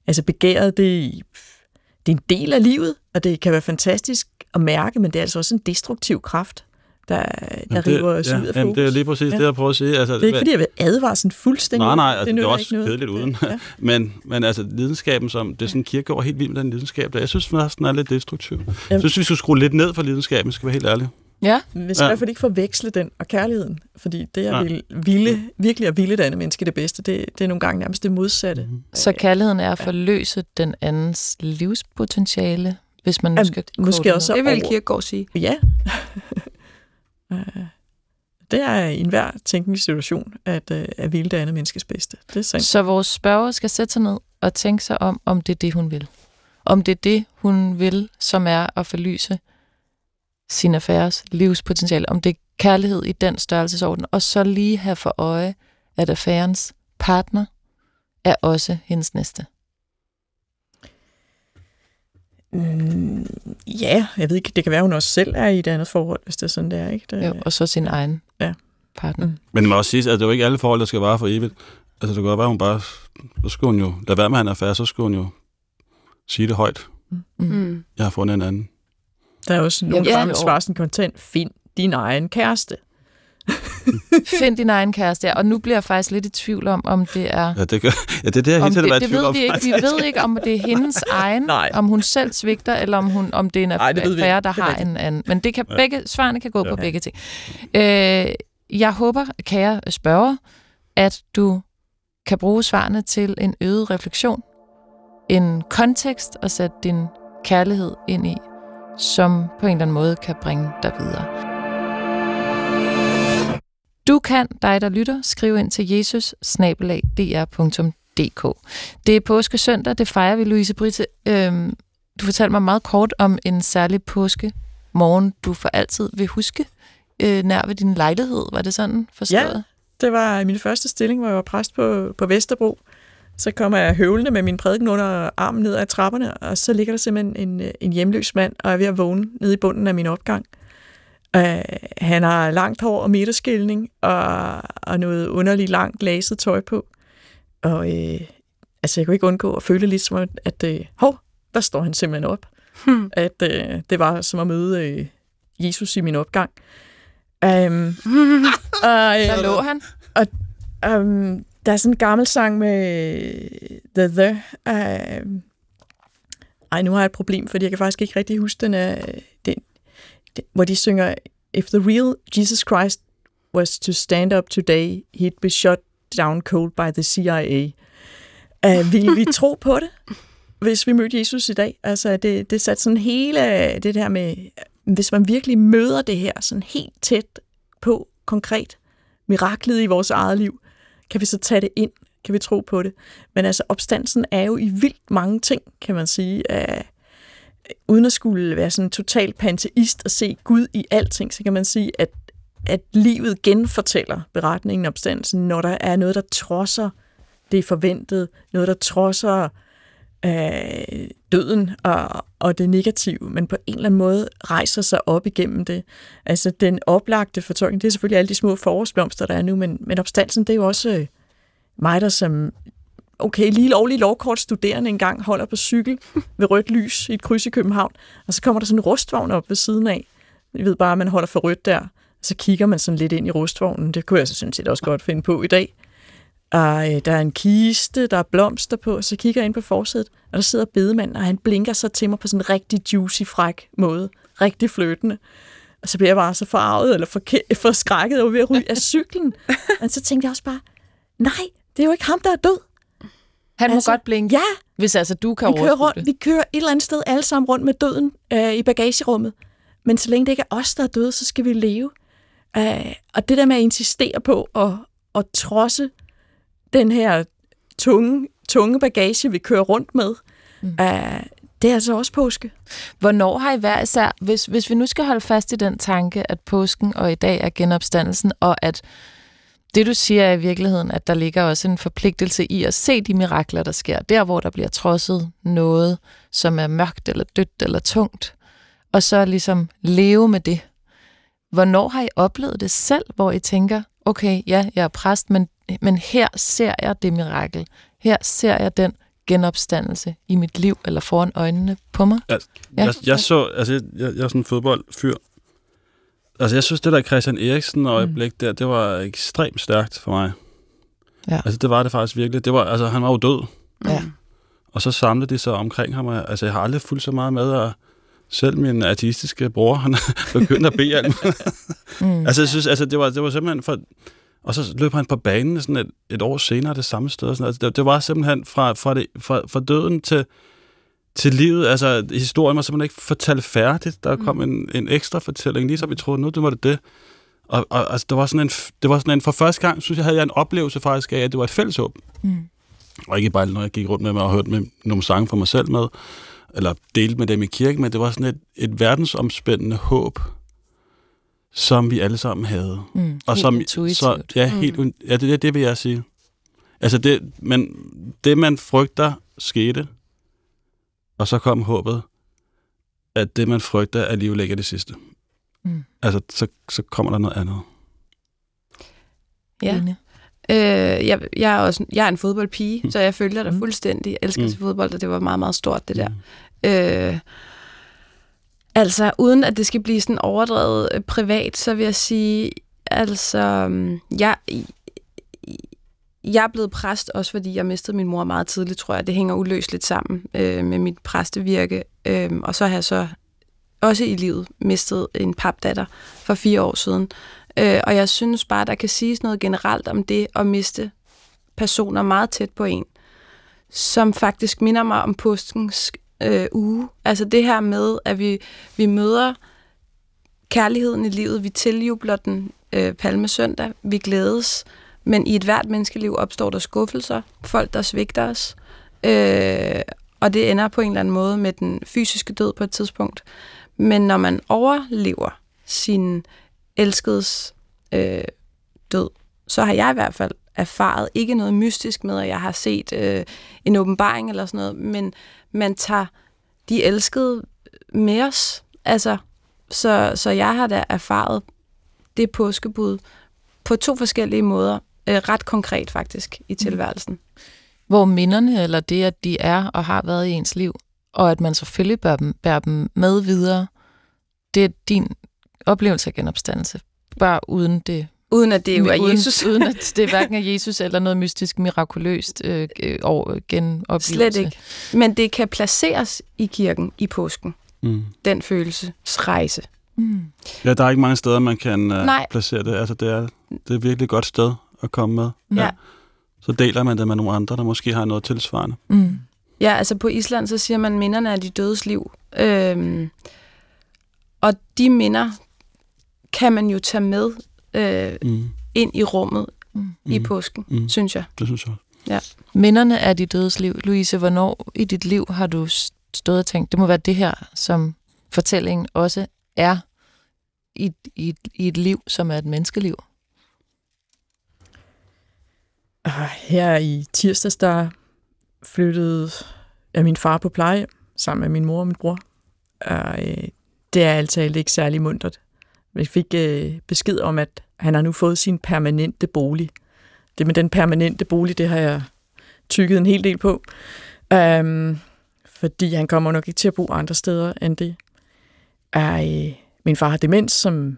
altså begæret, det, det er en del af livet, og det kan være fantastisk at mærke, men det er altså også en destruktiv kraft, der, der det, river os ja, ud af jamen, det er lige præcis Ja. det, jeg prøver at sige. Altså, Det er ikke, fordi jeg vil advare sådan fuldstændig. Nej, nej, altså, det, det er også kedeligt uden. Ja. men, men altså, lidenskaben, som, det er sådan, kirke går helt vildt med den lidenskab. Der. Jeg synes faktisk, den er lidt destruktiv. Jeg Jamen. synes, vi skulle skrue lidt ned for lidenskaben, skal være helt ærlig. Ja. Vi skal Ja. i hvert fald ikke forveksle den og kærligheden, fordi det at Nej. vil, ville, virkelig at ville det andet menneske det bedste, det, det er nogle gange nærmest det modsatte. Mhm. Så kærligheden er at forløse den andens livspotentiale, hvis man nu skal måske kode også. Det vil Kierkegaard sige. Ja. Øh, det er i enhver tænkelig situation, at, øh, at ville det andet menneskes bedste. Det er sandt. Så vores spørger skal sætte sig ned og tænke sig om, om det er det, hun vil. Om det er det, hun vil, som er at forlyse sin affæres livspotentiale. Om det er kærlighed i den størrelsesorden. Og så lige have for øje, at affærens partner er også hendes næste. Mm, ja, jeg ved ikke, det kan være, hun også selv er i et andet forhold, hvis det er sådan, det er, ikke? Det, Jo, og så sin egen Ja. partner. Mm. Men det må også sige, at det er jo ikke alle forhold, der skal vare for evigt. Altså, det kan godt være, hun bare... Så skulle hun jo lade være med, at han er færdig, så skulle hun jo sige det højt. Mm. Mm. Jeg har fundet en anden. Der er også nogen, Ja, der ja, svarer sådan kontant, find din egen kæreste. Find din egen kæreste. ja. Og nu bliver jeg faktisk lidt i tvivl om, om det er... Ja, det, gør, ja, det er det, jeg hele tiden det, har det ved om. vi ikke. Vi ved ikke, om det er hendes egen, Nej. om hun selv svigter, eller om, hun, om det er en affære, der Det er har en anden. Men det kan Ja. begge, svarene kan gå Ja. på begge ting. Øh, jeg håber, kære spørger, at du kan bruge svarene til en øget refleksion, en kontekst at sætte din kærlighed ind i, som på en eller anden måde kan bringe dig videre. Du kan, dig der lytter, skrive ind til jesus Det er påske søndag, det fejrer vi, Louise Britte. Øhm, du fortalte mig meget kort om en særlig påske morgen, du for altid vil huske øh, nær ved din lejlighed. Var det sådan forstået? Det var min første stilling, hvor jeg var præst på, på Vesterbro. Så kommer jeg høvlende med min prædiken under armen ned ad trapperne, og så ligger der simpelthen en, en hjemløs mand, og er ved at vågne nede i bunden af min opgang. Uh, han har langt hår og midterskilning, og, og noget underligt langt laset tøj på. Og uh, altså, jeg kunne ikke undgå at føle lidt som, at, at uh, hov, der står han simpelthen op. Hmm. At uh, det var som at møde uh, Jesus i min opgang. Um, og, Der uh, lå han. Um, der er sådan en gammel sang med The The. Um, ej, nu har jeg et problem, fordi jeg kan faktisk ikke rigtig huske den. Er, den, den hvor de synger, If the real Jesus Christ was to stand up today, he'd be shot down cold by the CIA. Uh, vil vi tro på det, hvis vi mødte Jesus i dag? Altså, det, det satte sådan hele det der med, hvis man virkelig møder det her sådan helt tæt på, konkret, miraklet i vores eget liv, kan vi så tage det ind? Kan vi tro på det? Men altså, opstandelsen er jo i vildt mange ting, kan man sige. Uh, uden at skulle være sådan total panteist og se Gud i alting, så kan man sige, at, at livet genfortæller beretningen opstandelsen, når der er noget, der trodser det forventede, noget, der trodser øh, Øh, døden og, og det negative, men på en eller anden måde rejser sig op igennem det. Altså den oplagte fortolkning, det er selvfølgelig alle de små forårsblomster, der er nu, men, men opstandelsen, det er jo også øh, mig, der som okay, lige lovlig lovkort studerende engang holder på cykel ved rødt lys i et kryds i København, og så kommer der sådan en rustvogn op ved siden af. Jeg ved bare, at man holder for rødt der, og så kigger man sådan lidt ind i rustvognen. Det kunne jeg så synes set også godt finde på i dag. Og øh, der er en kiste, der er blomster på, så kigger jeg ind på forsædet, og der sidder bedemanden, og han blinker så til mig på sådan en rigtig juicy, fræk måde. Rigtig fløtende. Og så bliver jeg bare så farvet eller for, for skrækket over ved at ryge af cyklen. og så tænkte jeg også bare, nej, det er jo ikke ham, der er død. Han må altså, godt blinke, ja, hvis altså du kan vi kører, rundt, vi kører et eller andet sted alle sammen rundt med døden øh, i bagagerummet. Men så længe det ikke er os, der er døde, så skal vi leve. Øh, og det der med at insistere på at, at trodse den her tunge, tunge bagage, vi kører rundt med, mm. uh, det er altså også påske. Hvornår har I hver især, hvis, hvis vi nu skal holde fast i den tanke, at påsken og i dag er genopstandelsen, og at det du siger er i virkeligheden, at der ligger også en forpligtelse i at se de mirakler, der sker, der hvor der bliver trodset noget, som er mørkt eller dødt eller tungt, og så ligesom leve med det. Hvornår har I oplevet det selv, hvor I tænker, okay, ja, jeg er præst, men men her ser jeg det mirakel. Her ser jeg den genopstandelse i mit liv, eller foran øjnene på mig. Ja, ja. Jeg, jeg så, altså jeg, jeg, jeg er sådan en fodboldfyr. Altså jeg synes, det der Christian Eriksen øjeblik mm. der, det var ekstremt stærkt for mig. Ja. Altså det var det faktisk virkelig. Det var, altså han var jo død. Ja. Og så samlede de sig omkring ham. Altså jeg har aldrig fulgt så meget med, og selv min ateistiske bror, han begyndte at bede alt. mm. Altså jeg synes, altså det var, det var simpelthen for og så løb han på banen sådan et, et år senere det samme sted. Sådan. Altså, det, det var simpelthen fra, fra, det, fra, fra døden til, til livet. Altså, historien var simpelthen ikke fortalt færdigt. Der kom mm. en, en ekstra fortælling, lige så vi troede, nu det var det det. Og, og altså, det var sådan en, det var sådan en, for første gang, synes jeg, havde jeg en oplevelse faktisk af, at det var et fælleshåb. Mm. Og ikke bare, når jeg gik rundt med mig og hørte med nogle sange for mig selv med, eller delte med dem i kirken, men det var sådan et, et verdensomspændende håb, som vi alle sammen havde. Mm, og som, så, ja, helt, mm. ja, det, det, det vil jeg sige. Altså, det, men det man frygter skete, og så kom håbet, at det man frygter alligevel ikke er det sidste. Mm. Altså, så, så kommer der noget andet. Ja. Øh, jeg, jeg, er også, jeg er en fodboldpige, mm. så jeg følger dig mm. fuldstændig. Jeg elsker mm. fodbold, og det var meget, meget stort, det der. Mm. Øh, Altså, uden at det skal blive sådan overdrevet øh, privat, så vil jeg sige, altså, mm, jeg, jeg er blevet præst, også fordi jeg mistede min mor meget tidligt, tror jeg. Det hænger uløseligt sammen øh, med mit præstevirke. Øh, og så har jeg så også i livet mistet en papdatter for fire år siden. Øh, og jeg synes bare, der kan siges noget generelt om det at miste personer meget tæt på en, som faktisk minder mig om påskens øh, uge. Altså det her med, at vi, vi møder kærligheden i livet, vi tiljubler den øh, palmesøndag, vi glædes, men i et hvert menneskeliv opstår der skuffelser, folk der svigter os, øh, og det ender på en eller anden måde med den fysiske død på et tidspunkt. Men når man overlever sin elskedes øh, død, så har jeg i hvert fald erfaret, ikke noget mystisk med, at jeg har set øh, en åbenbaring eller sådan noget, men man tager de elskede med os. Altså, så, så jeg har da erfaret det påskebud på to forskellige måder, øh, ret konkret faktisk, i mm. tilværelsen. Hvor minderne, eller det, at de er og har været i ens liv, og at man selvfølgelig bør dem, bærer dem med videre, det er din oplevelse af genopstandelse, bare uden det Uden at det jo er uden, Jesus. uden at det er hverken er Jesus eller noget mystisk, mirakuløst øh, over genoplevelse. Slet ikke. Men det kan placeres i kirken i påsken. Mm. Den følelsesrejse. Mm. Ja, der er ikke mange steder, man kan uh, placere det. Altså, det er, det er et virkelig godt sted at komme med. Ja. ja. Så deler man det med nogle andre, der måske har noget tilsvarende. Mm. Ja, altså på Island, så siger man minderne af de dødes liv. Øhm, Og de minder kan man jo tage med øh, Mm. ind i rummet Mm. i påsken, Mm. synes jeg. Det synes jeg også. Minderne er dit dødes liv. Louise, hvornår i dit liv har du stået og tænkt, det må være det her, som fortællingen også er i, i, i et liv, som er et menneskeliv? Ah, Her i tirsdags, der flyttede jeg min far på pleje sammen med min mor og min bror. Og, øh, det er altså ikke særlig muntert. Vi fik øh, besked om, at han har nu fået sin permanente bolig. Det med den permanente bolig, det har jeg tykket en hel del på. Um, fordi han kommer nok ikke til at bo andre steder end det. Er, øh, min far har demens, som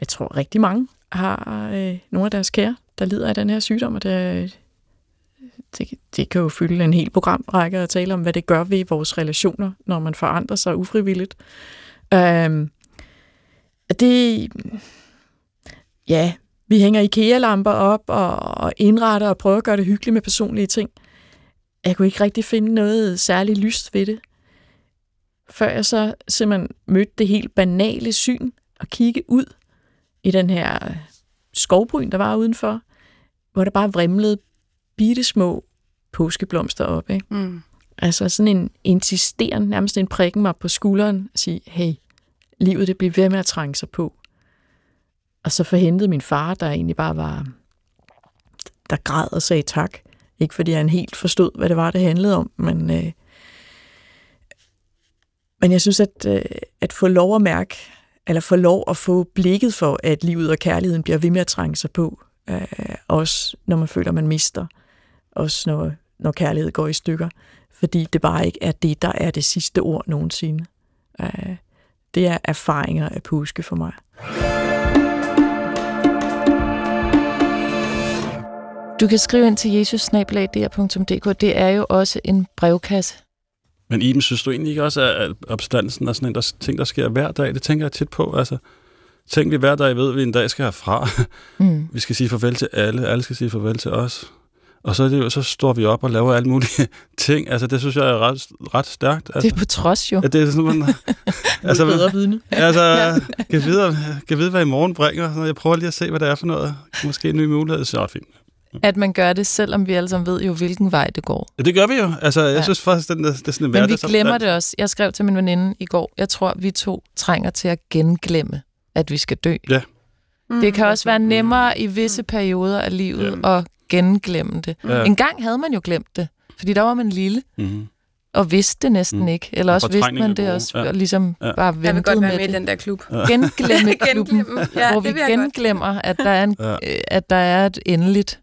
jeg tror rigtig mange har øh, nogle af deres kære, der lider af den her sygdom, og det, øh, det, det kan jo fylde en hel programrække at tale om, hvad det gør ved vores relationer, når man forandrer sig ufrivilligt. Um, det, ja, vi hænger IKEA-lamper op og, og indretter og prøver at gøre det hyggeligt med personlige ting. Jeg kunne ikke rigtig finde noget særligt lyst ved det, før jeg så simpelthen mødte det helt banale syn og kigge ud i den her skovbryn, der var udenfor, hvor der bare vrimlede bitte små påskeblomster op. Ikke? Mm. Altså sådan en insisterende, nærmest en prikken mig på skulderen og sige, hey, livet det bliver ved med at trænge sig på. Og så forhentede min far, der egentlig bare var, der græd og sagde tak. Ikke fordi han helt forstod, hvad det var, det handlede om, men, øh, men jeg synes, at, øh, at få lov at mærke, eller få lov at få blikket for, at livet og kærligheden bliver ved med at trænge sig på, øh, også når man føler, man mister, også når, når kærlighed går i stykker, fordi det bare ikke er det, der er det sidste ord nogensinde. Øh, det er erfaringer af påske for mig. Du kan skrive ind til jesusnablag.dk. Det er jo også en brevkasse. Men Iben, synes du egentlig ikke også, at opstandelsen er sådan en der, ting, der sker hver dag? Det tænker jeg tit på. Altså, tænk vi hver dag ved, at vi en dag skal herfra. Mm. Vi skal sige farvel til alle. Alle skal sige farvel til os. Og så, er det jo, så står vi op og laver alle mulige ting. Altså, det synes jeg er ret, ret stærkt. Altså, Det er på trods jo. at det er sådan, man, Altså, bedre vidne. altså, kan vide, kan vide, hvad i morgen bringer. Så jeg prøver lige at se, hvad det er for noget. Måske en ny mulighed. Så er fint. At man gør det, selvom vi alle sammen ved jo, hvilken vej det går. Ja, det gør vi jo. Altså, jeg Ja. synes faktisk, den, der- det er sådan en Men vi glemmer det også. Jeg skrev til min veninde i går, jeg tror, vi to trænger til at genglemme, at vi skal dø. Mm. Det kan også være nemmere i visse perioder af livet Jamen. at genglemme det. Ja. En gang havde man jo glemt det, fordi der var man lille Mm-hmm. og vidste det næsten Mm. ikke. Eller Og også vidste er man det også, Ja. og ligesom Ja. bare Jeg vil ventede godt være med med i det. den der klub. Genglemme. Ja, hvor det vi godt. genglemmer, at der, er en, Ja. øh, at der er et endeligt.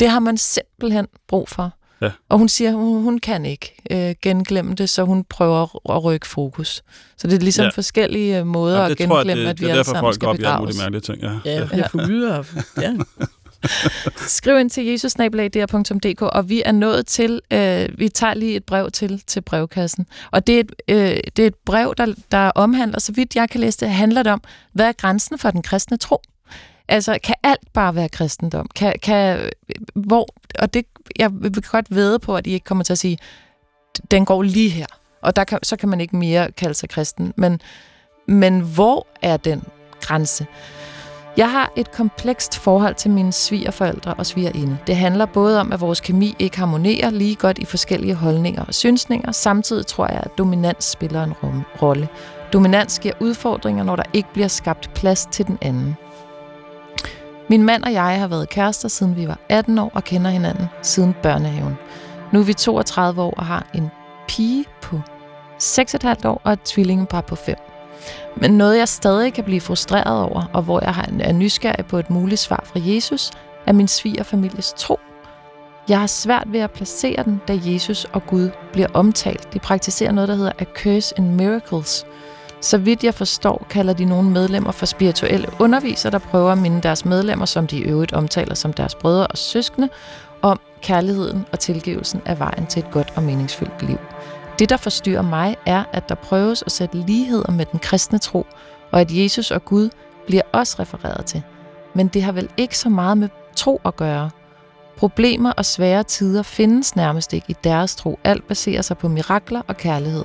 Det har man simpelthen brug for. Ja. Og hun siger, hun, hun kan ikke øh, genglemme det, så hun prøver at, rykke fokus. Så det er ligesom Ja. ja. forskellige øh, måder Ja, at det tror jeg, genglemme, det, at vi det er alle derfor, sammen folk skal går op i alle mulige begraves. mærkelige ting. Ja. Ja, Ja. jeg får lyde og... Ja. Skriv ind til jesusnablag.dk, og vi er nået til, øh, vi tager lige et brev til til brevkassen. Og det er et, øh, det er et brev, der, der omhandler, så vidt jeg kan læse det, handler det om, hvad er grænsen for den kristne tro? Altså, kan alt bare være kristendom? Kan, kan, hvor, og det, jeg vil godt vede på, at I ikke kommer til at sige, den går lige her, og der kan, så kan man ikke mere kalde sig kristen. Men, men hvor er den grænse? Jeg har et komplekst forhold til mine svigerforældre og svigerinde. Det handler både om, at vores kemi ikke harmonerer lige godt i forskellige holdninger og synsninger. Samtidig tror jeg, at dominans spiller en rolle. Dominans giver udfordringer, når der ikke bliver skabt plads til den anden. Min mand og jeg har været kærester, siden vi var 18 år og kender hinanden siden børnehaven. Nu er vi 32 år og har en pige på 6,5 år og et tvillingepar på 5. Men noget, jeg stadig kan blive frustreret over, og hvor jeg er nysgerrig på et muligt svar fra Jesus, er min svigerfamilies tro. Jeg har svært ved at placere den, da Jesus og Gud bliver omtalt. De praktiserer noget, der hedder A Curse in Miracles. Så vidt jeg forstår, kalder de nogle medlemmer for spirituelle undervisere, der prøver at minde deres medlemmer, som de i øvrigt omtaler som deres brødre og søskende, om kærligheden og tilgivelsen er vejen til et godt og meningsfyldt liv. Det, der forstyrrer mig, er, at der prøves at sætte ligheder med den kristne tro, og at Jesus og Gud bliver også refereret til. Men det har vel ikke så meget med tro at gøre. Problemer og svære tider findes nærmest ikke i deres tro. Alt baserer sig på mirakler og kærlighed.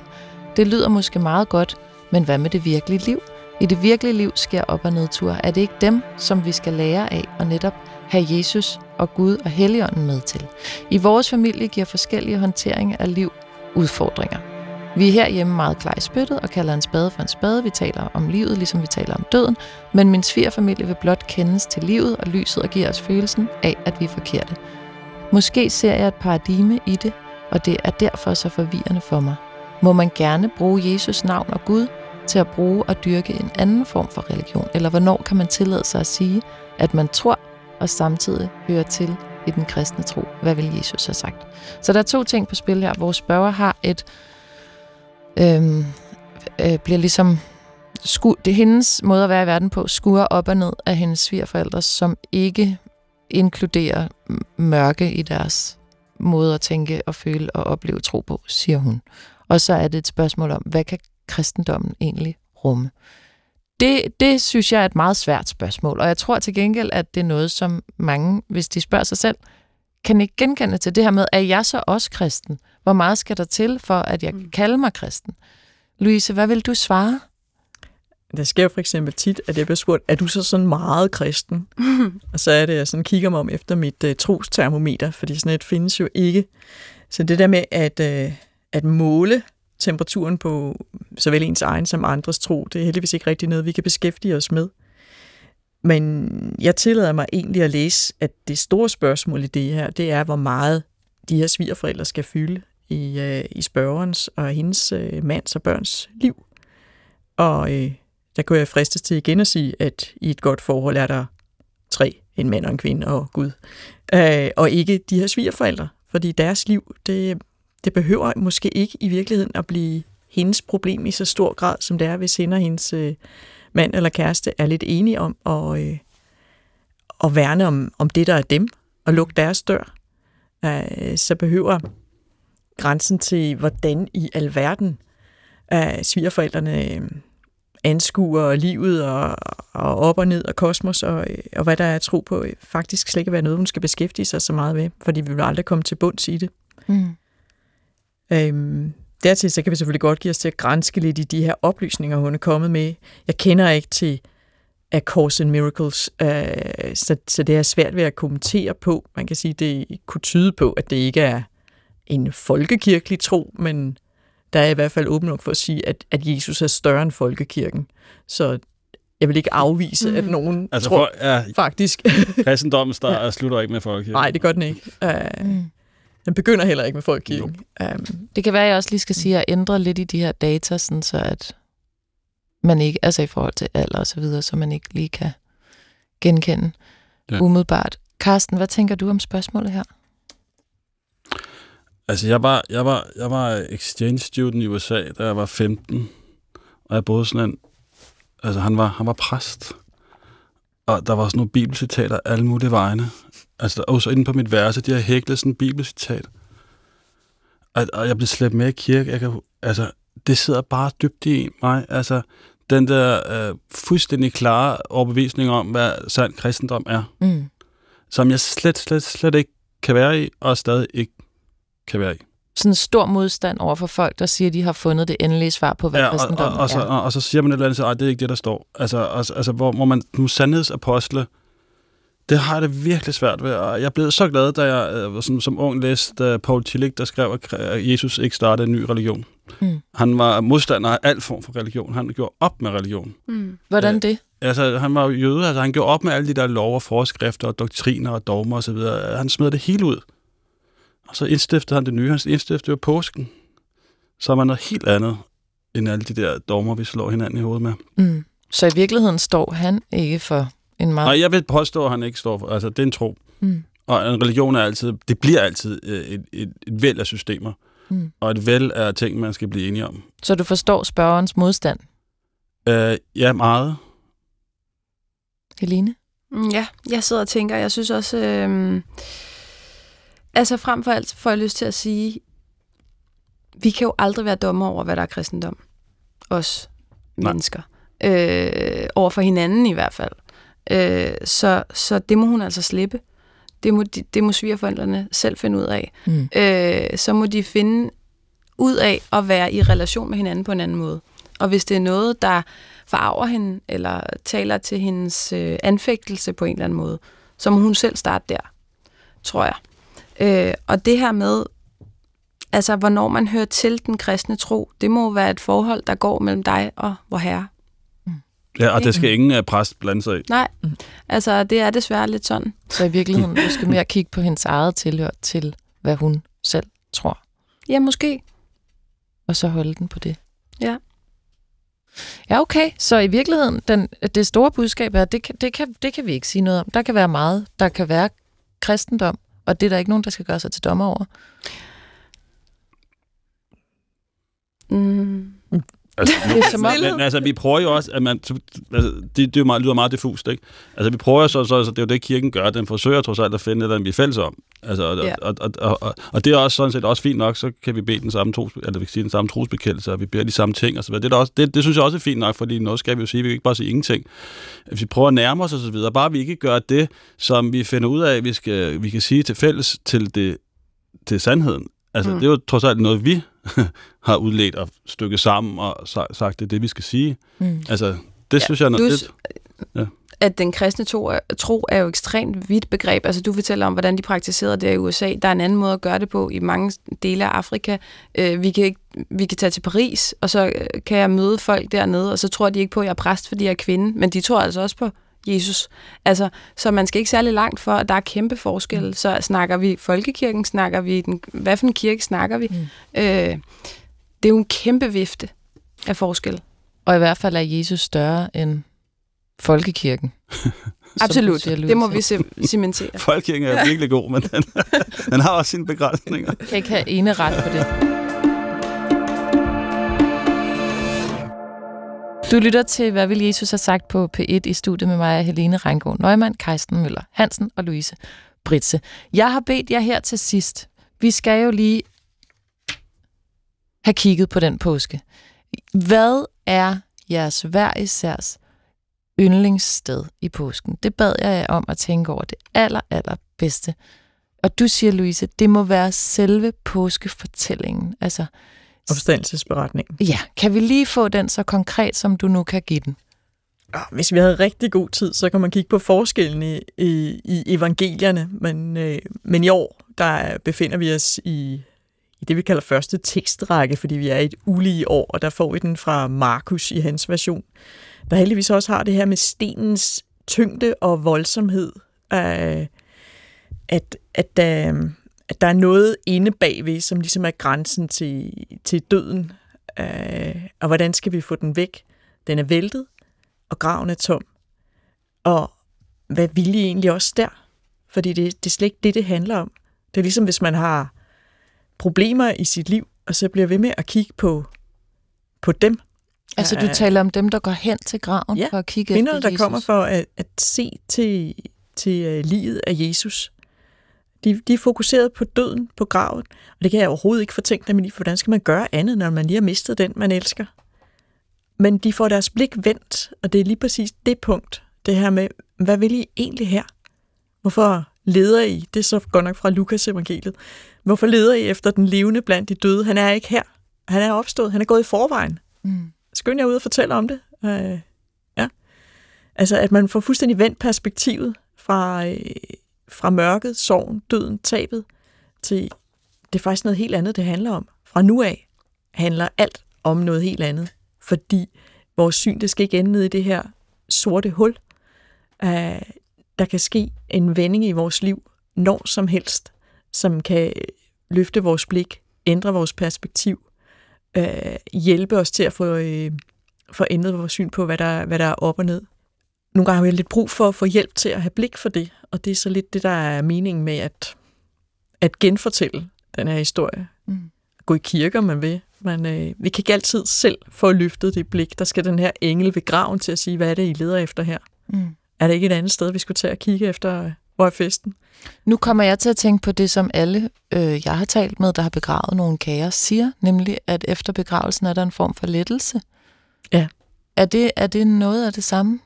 Det lyder måske meget godt, men hvad med det virkelige liv? I det virkelige liv sker op- og nedtur. Er det ikke dem, som vi skal lære af og netop have Jesus og Gud og Helligånden med til? I vores familie giver forskellige håndteringer af liv udfordringer. Vi er herhjemme meget klar i spyttet og kalder en spade for en spade. Vi taler om livet, ligesom vi taler om døden. Men min svigerfamilie vil blot kendes til livet og lyset og giver os følelsen af, at vi er forkerte. Måske ser jeg et paradigme i det, og det er derfor så forvirrende for mig. Må man gerne bruge Jesus navn og Gud til at bruge og dyrke en anden form for religion? Eller hvornår kan man tillade sig at sige, at man tror og samtidig hører til i den kristne tro? Hvad vil Jesus have sagt? Så der er to ting på spil her. Vores spørger har et... Øhm, øh, bliver ligesom... Sku, det hendes måde at være i verden på, skuer op og ned af hendes svigerforældre, som ikke inkluderer mørke i deres måde at tænke og føle og opleve tro på, siger hun. Og så er det et spørgsmål om, hvad kan kristendommen egentlig rumme? Det, det synes jeg er et meget svært spørgsmål, og jeg tror til gengæld, at det er noget, som mange, hvis de spørger sig selv, kan ikke genkende til det her med, er jeg så også kristen? Hvor meget skal der til, for at jeg kan kalde mig kristen? Louise, hvad vil du svare? Der sker for eksempel tit, at jeg bliver spurgt, er du så sådan meget kristen? og så er det, at jeg sådan kigger mig om efter mit uh, trostermometer, fordi sådan et findes jo ikke. Så det der med at, uh, at måle temperaturen på såvel ens egen som andres tro, det er heldigvis ikke rigtig noget, vi kan beskæftige os med. Men jeg tillader mig egentlig at læse, at det store spørgsmål i det her, det er, hvor meget de her svigerforældre skal fylde i, øh, i spørgerens og hendes øh, mands og børns liv. Og øh, der kunne jeg fristes til igen at sige, at i et godt forhold er der tre, en mand og en kvinde og Gud. øh, og ikke de her svigerforældre, fordi deres liv, det, det behøver måske ikke i virkeligheden at blive hendes problem i så stor grad, som det er, hvis hende og hendes øh, mand eller kæreste er lidt enige om at, øh, at værne om, om det, der er dem, og lukke deres dør. Øh, så behøver grænsen til, hvordan i alverden øh, svigerforældrene øh, anskuer livet og, og op og ned og kosmos og, øh, og hvad der er at tro på, øh, faktisk slet ikke være noget, hun skal beskæftige sig så meget med, fordi vi vil aldrig komme til bunds i det. Mm. Øhm, dertil så kan vi selvfølgelig godt give os til at grænske lidt i de her oplysninger, hun er kommet med. Jeg kender ikke til A Course in Miracles, øh, så, så det er svært ved at kommentere på. Man kan sige, det kunne tyde på, at det ikke er en folkekirkelig tro, men der er i hvert fald åben nok for at sige, at, at Jesus er større end folkekirken. Så jeg vil ikke afvise, mm. at nogen altså, tror for, ja, faktisk... kristendommen der ja. slutter ikke med folkekirken. Nej, det gør den ikke. Uh, mm. Den begynder heller ikke med folkekirken. Um, det kan være, at jeg også lige skal sige at ændre lidt i de her data, sådan så at man ikke, altså i forhold til alder og så videre, så man ikke lige kan genkende ja. umiddelbart. Karsten, hvad tænker du om spørgsmålet her? Altså, jeg var, jeg var, jeg var exchange student i USA, da jeg var 15, og jeg boede sådan en... Altså, han var, han var præst, og der var sådan nogle bibelcitater alle mulige vegne. Altså, og så inde på mit værelse, de har hæklet sådan en bibelcitat. Og, og jeg blev slæbt med i kirke. Jeg kan, altså, det sidder bare dybt i mig. Altså, den der øh, fuldstændig klare overbevisning om, hvad sand kristendom er. Mm. Som jeg slet, slet, slet ikke kan være i, og stadig ikke kan være i. Sådan en stor modstand over for folk, der siger, at de har fundet det endelige svar på, hvad ja, kristendommen og, og, og, så, og, og så siger man et eller andet, at det er ikke det, der står. Altså, altså, altså hvor, hvor man nu sandhedsapostle, det har jeg det virkelig svært ved, og jeg blev så glad, da jeg øh, som, som ung læste Paul Tillich, der skrev, at Jesus ikke startede en ny religion. Mm. Han var modstander af al form for religion. Han gjorde op med religion. Mm. Hvordan øh, det? Altså, han var jo jøde, altså han gjorde op med alle de der lov og forskrifter og doktriner og dogmer osv. Han smed det hele ud. Og så indstiftede han det nye. Han indstiftede jo påsken. Så er man noget helt andet, end alle de der dogmer, vi slår hinanden i hovedet med. Mm. Så i virkeligheden står han ikke for en meget... Nej, jeg vil påstå, at han ikke står for... Altså, det er en tro. Mm. Og en religion er altid... Det bliver altid øh, et, et, et væld af systemer. Mm. Og et væld af ting, man skal blive enige om. Så du forstår spørgerens modstand? Øh, ja, meget. Helene? Mm, ja, jeg sidder og tænker, jeg synes også... Øh Altså frem for alt får jeg lyst til at sige, vi kan jo aldrig være dommer over, hvad der er kristendom. Os Nej. mennesker. Øh, over for hinanden i hvert fald. Øh, så, så det må hun altså slippe. Det må, de, det må svigerforældrene selv finde ud af. Mm. Øh, så må de finde ud af at være i relation med hinanden på en anden måde. Og hvis det er noget, der farver hende, eller taler til hendes øh, anfægtelse på en eller anden måde, så må hun selv starte der, tror jeg. Øh, og det her med, altså hvornår man hører til den kristne tro, det må være et forhold, der går mellem dig og vor herre. Ja, og det skal ingen af præst blande sig i. Nej, altså det er desværre lidt sådan. Så i virkeligheden, du skal mere kigge på hendes eget tilhør til, hvad hun selv tror, Ja, måske. og så holde den på det. Ja. Ja, okay. Så i virkeligheden, den, det store budskab er, det kan, det, kan, det kan vi ikke sige noget om. Der kan være meget. Der kan være kristendom, og det er der ikke nogen, der skal gøre sig til dommer over. Mm. Altså, Det er som om- men, altså, vi prøver jo også, at man, altså, det, det er jo meget, lyder meget diffust, ikke? Altså, vi prøver jo så, så, så det er jo det, kirken gør. Den forsøger trods alt at finde et, vi er fælles om. Altså, og, Ja. og, og, og, og, og, det er også sådan set også fint nok, så kan vi bede den samme, tros, eller vi kan sige den samme trosbekendelse, og vi beder de samme ting, og så videre. det, er også, det, det, synes jeg også er fint nok, fordi noget skal vi jo sige, vi kan ikke bare sige ingenting. Hvis vi prøver at nærme os og så videre, bare vi ikke gør det, som vi finder ud af, vi, skal, vi kan sige til fælles til, det, til sandheden. Altså, Mm. det er jo trods alt noget, vi har udledt og stykket sammen og sa- sagt, det er det, vi skal sige. Mm. Altså, det Ja, ja, synes jeg er du Det, at den kristne tro er, tro er jo ekstremt vidt begreb. Altså du fortæller om, hvordan de praktiserede det i USA. Der er en anden måde at gøre det på i mange dele af Afrika. Øh, vi, kan ikke, vi kan tage til Paris, og så øh, kan jeg møde folk dernede, og så tror de ikke på, at jeg er præst, fordi jeg er kvinde. Men de tror altså også på Jesus. Altså, så man skal ikke særlig langt for, at der er kæmpe forskel. Så snakker vi folkekirken, snakker vi den, hvad for en kirke snakker vi? Mm. Øh, det er jo en kæmpe vifte af forskel. Og i hvert fald er Jesus større end folkekirken. Absolut. siger, Det må vi sim- cementere. Folkekirken er virkelig god, men den, den har også sine begrænsninger. kan ikke have ene ret på det. Du lytter til, hvad vil Jesus have sagt på P1 i studiet med mig, Helene Reingård Nøgman, Karsten Møller Hansen og Louise Britse. Jeg har bedt jer her til sidst. Vi skal jo lige have kigget på den påske. Hvad er jeres hver isærs yndlingssted i påsken? Det bad jeg jer om at tænke over det aller, aller bedste. Og du siger, Louise, det må være selve påskefortællingen. Altså, Opstandelsesberetningen. ja, kan vi lige få den så konkret, som du nu kan give den? Ah, Hvis vi havde rigtig god tid, så kan man kigge på forskellen i, i, evangelierne, men, øh, men i år, der befinder vi os i, i det, vi kalder første tekstrække, fordi vi er i et ulige år, og der får vi den fra Markus i hans version, der heldigvis også har det her med stenens tyngde og voldsomhed, øh, at, at, der, at der er noget inde bagved, som ligesom er grænsen til, til døden, øh, og hvordan skal vi få den væk? Den er væltet, og graven er tom. Og hvad vil I egentlig også der? Fordi det, det er slet ikke det, det handler om. Det er ligesom, hvis man har problemer i sit liv, og så bliver ved med at kigge på, på dem. Altså, du Ja. taler om dem, der går hen til graven Ja, for at kigge efter der Jesus. kommer for at, at se til, til uh, livet af Jesus. De, de er fokuseret på døden, på graven. Og det kan jeg overhovedet ikke fortænke dem i, for hvordan skal man gøre andet, når man lige har mistet den, man elsker? Men de får deres blik vendt, og det er lige præcis det punkt, det her med, hvad vil I egentlig her? Hvorfor leder I, det er så godt nok fra Lukas evangeliet, hvorfor leder I efter den levende blandt de døde? Han er ikke her. Han er opstået. Han er gået i forvejen. Mm. Skynd jer ud og fortælle om det. Øh, ja. Altså, at man får fuldstændig vendt perspektivet fra, øh, fra mørket, sorgen, døden, tabet, til det er faktisk noget helt andet, det handler om. Fra nu af handler alt om noget helt andet, fordi vores syn, det skal ikke ende ned i det her sorte hul. Øh, der kan ske en vending i vores liv når som helst, som kan løfte vores blik, ændre vores perspektiv, øh, hjælpe os til at få, øh, få ændret vores syn på, hvad der, hvad der er op og ned. Nogle gange har vi lidt brug for at få hjælp til at have blik for det, og det er så lidt det, der er meningen med at, at genfortælle den her historie. Mm. Gå i kirke, om man vil, men øh, vi kan ikke altid selv få løftet det blik. Der skal den her engel ved graven til at sige, hvad er det, I leder efter her? Mm. Er der ikke et andet sted, vi skulle til at kigge efter, øh, hvor er festen? Nu kommer jeg til at tænke på det, som alle, øh, jeg har talt med, der har begravet nogle kager, siger, nemlig, at efter begravelsen er der en form for lettelse. Ja. Er det, er det noget af det samme?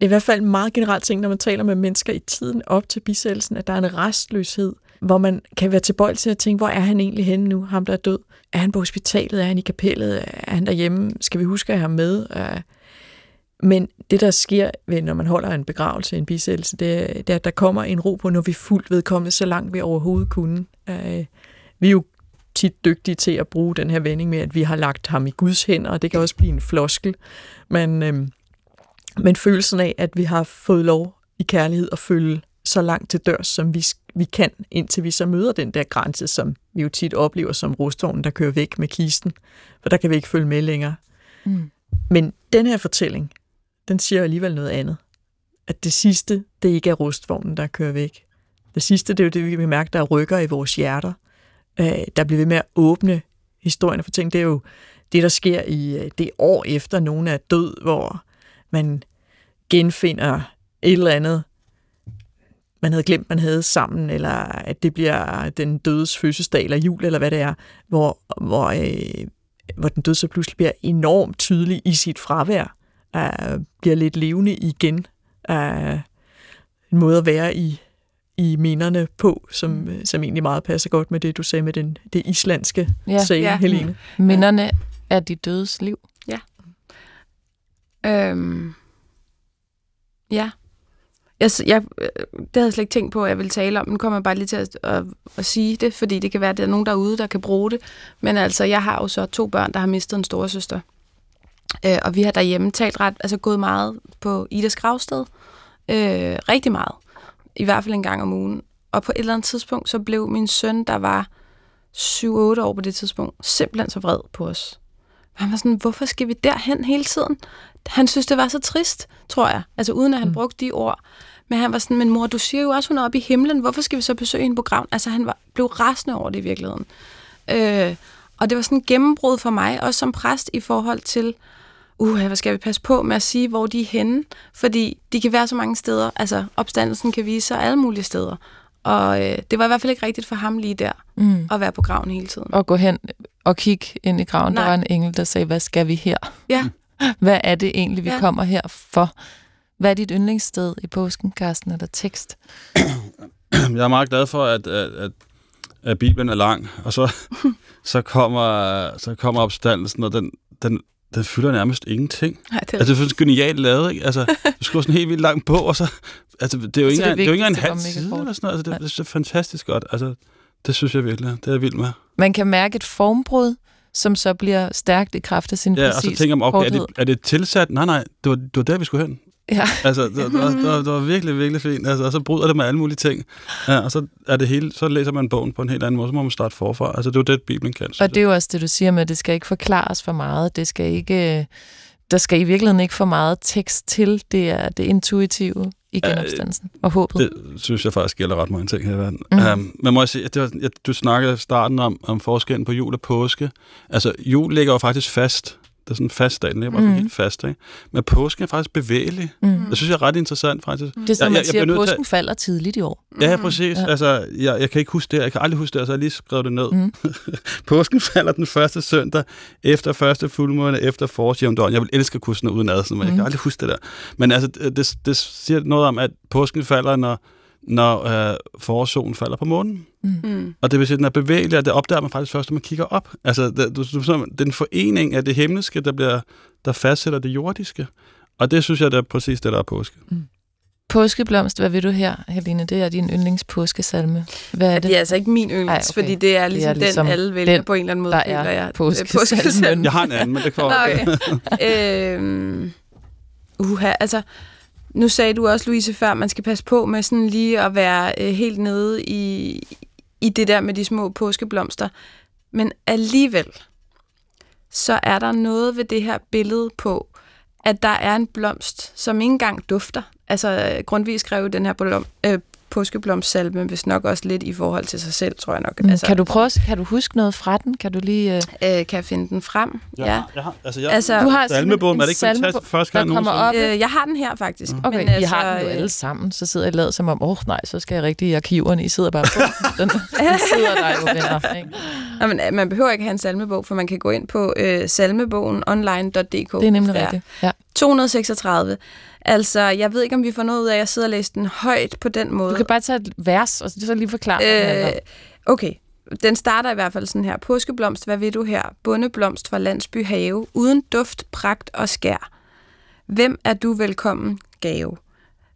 I hvert fald en meget generelt ting, når man taler med mennesker i tiden op til bisættelsen, at der er en restløshed hvor man kan være tilbøjelig til at tænke, hvor er han egentlig henne nu, ham der er død? Er han på hospitalet? Er han i kapellet? Er han derhjemme? Skal vi huske at have ham med? Øh, men det, der sker, ved, når man holder en begravelse, en bisættelse, det, er, det er, at der kommer en ro på, når vi fuldt vedkommende, så langt vi overhovedet kunne. Øh, vi er jo tit dygtige til at bruge den her vending med, at vi har lagt ham i Guds hænder, og det kan også blive en floskel. Men, øhm, men følelsen af, at vi har fået lov i kærlighed at følge så langt til dørs, som vi, vi kan, indtil vi så møder den der grænse, som vi jo tit oplever som rustvognen, der kører væk med kisten, for der kan vi ikke følge med længere. Mm. Men den her fortælling, den siger alligevel noget andet. At det sidste, det ikke er rustvognen, der kører væk. Det sidste, det er jo det, vi kan mærke, der rykker i vores hjerter. Øh, der bliver ved med at åbne historien og fortælle. Det er jo det, der sker i øh, det år efter nogen er død, hvor man genfinder et eller andet, man havde glemt, man havde sammen, eller at det bliver den dødes fødselsdag, eller jul, eller hvad det er, hvor, hvor, øh, hvor den døde så pludselig bliver enormt tydelig i sit fravær, øh, bliver lidt levende igen, øh, en måde at være i, i minderne på, som, mm. som egentlig meget passer godt med det, du sagde med den, det islandske ja. sag, ja. Helene. Minderne er de dødes liv. Øhm. Ja. Jeg, jeg, øh, det havde jeg slet ikke tænkt på, at jeg ville tale om. Nu kommer jeg bare lige til at, at, at sige det, fordi det kan være, at der er nogen derude, der kan bruge det. Men altså, jeg har jo så to børn, der har mistet en storesøster. Øh, og vi har derhjemme talt ret, altså gået meget på Idas gravsted. Øh, rigtig meget i hvert fald en gang om ugen. Og på et eller andet tidspunkt, så blev min søn, der var 7-8 år på det tidspunkt, simpelthen så vred på os. Han var sådan, hvorfor skal vi derhen hele tiden? Han synes, det var så trist, tror jeg. Altså uden at han mm. brugte de ord. Men han var sådan, men mor, du siger jo også, hun er oppe i himlen. Hvorfor skal vi så besøge hende på graven? Altså han var, blev rasende over det i virkeligheden. Øh, og det var sådan en gennembrud for mig, også som præst i forhold til, uh, hvad skal vi passe på med at sige, hvor de er henne? Fordi de kan være så mange steder. Altså, opstandelsen kan vise sig alle mulige steder. Og øh, det var i hvert fald ikke rigtigt for ham lige der, mm. at være på graven hele tiden. Og gå hen og kigge ind i graven. Nej. Der var en engel, der sagde, hvad skal vi her? Ja. Hvad er det egentlig, vi ja. kommer her for? Hvad er dit yndlingssted i påsken, Carsten, eller tekst? Jeg er meget glad for, at, at, at, at Bibelen er lang, og så, så, kommer, så kommer opstandelsen, og den, den, den fylder nærmest ingenting. Nej, det er altså, det er genialt lavet, ikke? Altså, du skriver sådan en helt vildt lang på, og så... Altså, det er jo ikke, engang, det er jo ikke en halv side eller sådan noget. Altså, det, det er fantastisk godt. Altså, det synes jeg virkelig. Det er jeg vild med. Man kan mærke et formbrud, som så bliver stærkt i kraft af sin ja, præcis og så tænker man, okay, er det, er det tilsat? Nej, nej, det var, det var der, vi skulle hen. Ja. Altså, det, det, var, det, var, det var virkelig, virkelig fint. Altså, og så bryder det med alle mulige ting. Ja, og så, er det hele, så læser man bogen på en helt anden måde, så må man starte forfra. Altså, det er jo det, Bibelen kan. Og det er jo også det, du siger med, at det skal ikke forklares for meget. Det skal ikke, der skal i virkeligheden ikke for meget tekst til. Det er det intuitive i genopstandelsen og håbet. Det synes jeg faktisk gælder ret mange ting her i verden. Mm. Um, men må jeg sige, det var, jeg, du snakkede i starten om, om forskellen på jul og påske. Altså, jul ligger jo faktisk fast det er sådan en fast dag, den er bare mm. helt fast. Ikke? Men påsken er faktisk bevægelig. Mm. Jeg synes, det er ret interessant faktisk. Det er som, man siger, at påsken til... falder tidligt i år. Ja, præcis. Ja. Altså, jeg, jeg kan ikke huske det. Jeg kan aldrig huske det, så jeg har lige skrevet det ned. Mm. påsken falder den første søndag, efter første fuldmåne, efter forårsjævndøren. Jeg vil elske at kunne sådan noget udenad, men mm. jeg kan aldrig huske det der. Men altså, det, det siger noget om, at påsken falder, når når øh, forårssolen falder på månen. Mm. mm. Og det vil sige, at den er bevægelig, og det opdager man faktisk først, når man kigger op. Altså, det, du, du, det er en forening af det himmelske, der, bliver, der fastsætter det jordiske. Og det synes jeg, det er præcis det, der er påske. Mm. Påskeblomst, hvad vil du her, Helene? Det er din yndlingspåskesalme. Hvad er det? Det er altså ikke min yndlings, Ej, okay. fordi det er ligesom, det er ligesom den, alle vælger den, på en eller anden måde. Der er jeg. påskesalmen. Jeg har en anden, men det får okay. øhm, uha, altså, nu sagde du også, Louise, før, man skal passe på med sådan lige at være øh, helt nede i, i det der med de små påskeblomster. Men alligevel, så er der noget ved det her billede på, at der er en blomst, som ikke engang dufter. Altså, øh, Grundtvig skrev den her blom, øh, påskeblomstsalme, hvis nok også lidt i forhold til sig selv, tror jeg nok. Mm. Altså, kan, du prøve, kan du huske noget fra den? Kan du lige... Øh... Øh, kan jeg finde den frem? Ja. ja. Jeg har, altså, jeg, altså, du har salmebogen, er det ikke fantastisk første gang kommer op? Øh, jeg har den her faktisk. Mm. Okay, men, altså, I har den jo alle sammen, så sidder jeg lavet som om, åh oh, nej, så skal jeg rigtig i arkiverne. I sidder bare på den. den sidder der jo venner, ikke? Nå, men, øh, man behøver ikke have en salmebog, for man kan gå ind på øh, salmebogen online.dk. Det er nemlig Ja. rigtigt. Ja. 236. Altså, jeg ved ikke, om vi får noget ud af, at jeg sidder og læser den højt på den måde. Du kan bare tage et vers, og så lige forklare. Øh, okay, den starter i hvert fald sådan her. Påskeblomst, hvad vil du her? Bundeblomst fra landsby have, uden duft, pragt og skær. Hvem er du velkommen, gave?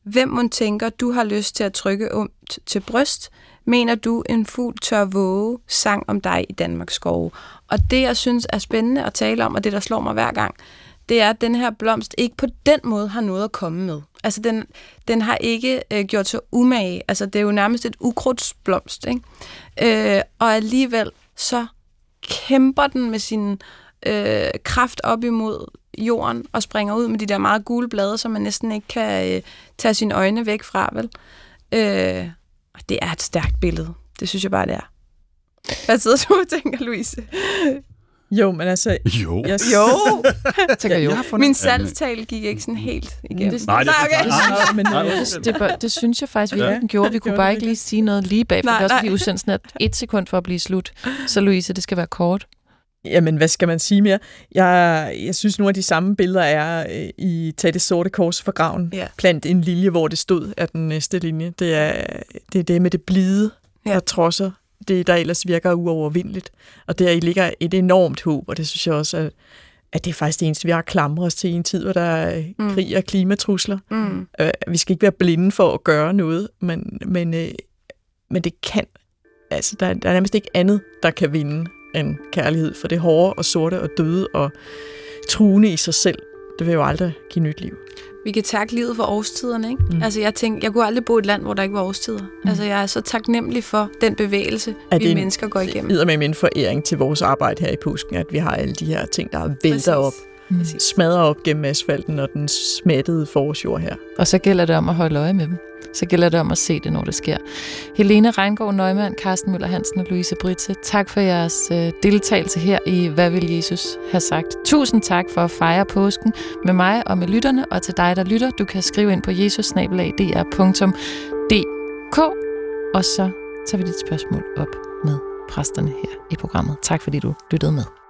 Hvem må tænker, du har lyst til at trykke umt til bryst? Mener du, en fugl tør våge sang om dig i Danmarks skove? Og det, jeg synes er spændende at tale om, og det, der slår mig hver gang, det er, at den her blomst ikke på den måde har noget at komme med. Altså, den, den har ikke øh, gjort sig umage. Altså, det er jo nærmest et ukrudtsblomst, ikke? Øh, og alligevel så kæmper den med sin øh, kraft op imod jorden og springer ud med de der meget gule blade, som man næsten ikke kan øh, tage sine øjne væk fra, vel? Øh, og det er et stærkt billede. Det synes jeg bare, det er. Hvad sidder du og tænker, Louise? Jo, men altså... Jo. Jeg, Jo! tænker jo. Jeg har fundet- Min Jamen, salgstale gik ikke sådan helt igennem. Det- Nej, det er okay. faktisk- men, Nej. Det, bør- det synes jeg faktisk virkelig, Ja, den gjorde. Vi det kunne bare det ikke lige sige noget lige bagefter. Nej, det er også nej. fordi udsendelsen er et sekund for at blive slut. Så Louise, det skal være kort. Jamen, hvad skal man sige mere? Jeg, jeg synes, nogle af de samme billeder er øh, i Tag det sorte kors for graven. Ja. Plant en lilje, hvor det stod af den næste linje. Det er det, er det med det blide, Ja. ja. der trodser det, der ellers virker uovervindeligt. Og der ligger et enormt håb, og det synes jeg også, at, at det er faktisk det eneste, vi har klamret os til i en tid, hvor der er Mm. krig og klimatrusler. Mm. Øh, vi skal ikke være blinde for at gøre noget, men, men, øh, men det kan, altså der, der er nærmest ikke andet, der kan vinde end kærlighed, for det hårde og sorte og døde og truende i sig selv, det vil jo aldrig give nyt liv. Vi kan takke livet for årstiderne, ikke? Mm. Altså, jeg tænkte, jeg kunne aldrig bo i et land, hvor der ikke var årstider. Mm. Altså, jeg er så taknemmelig for den bevægelse, Er vi det en- mennesker går igennem. Det med en foræring til vores arbejde her i påsken, at vi har alle de her ting, der Præcis. vælter op, mm. smadrer op gennem asfalten og den smattede forårsjord her. Og så gælder det om at holde øje med dem. Så gælder det om at se det, når det sker. Helene Reingård Nøgman, Carsten Møller Hansen og Louise Britse, tak for jeres øh, deltagelse her i Hvad vil Jesus have sagt? Tusind tak for at fejre påsken med mig og med lytterne, og til dig, der lytter, du kan skrive ind på jesusnabelag.dr.dk, og så tager vi dit spørgsmål op med præsterne her i programmet. Tak fordi du lyttede med.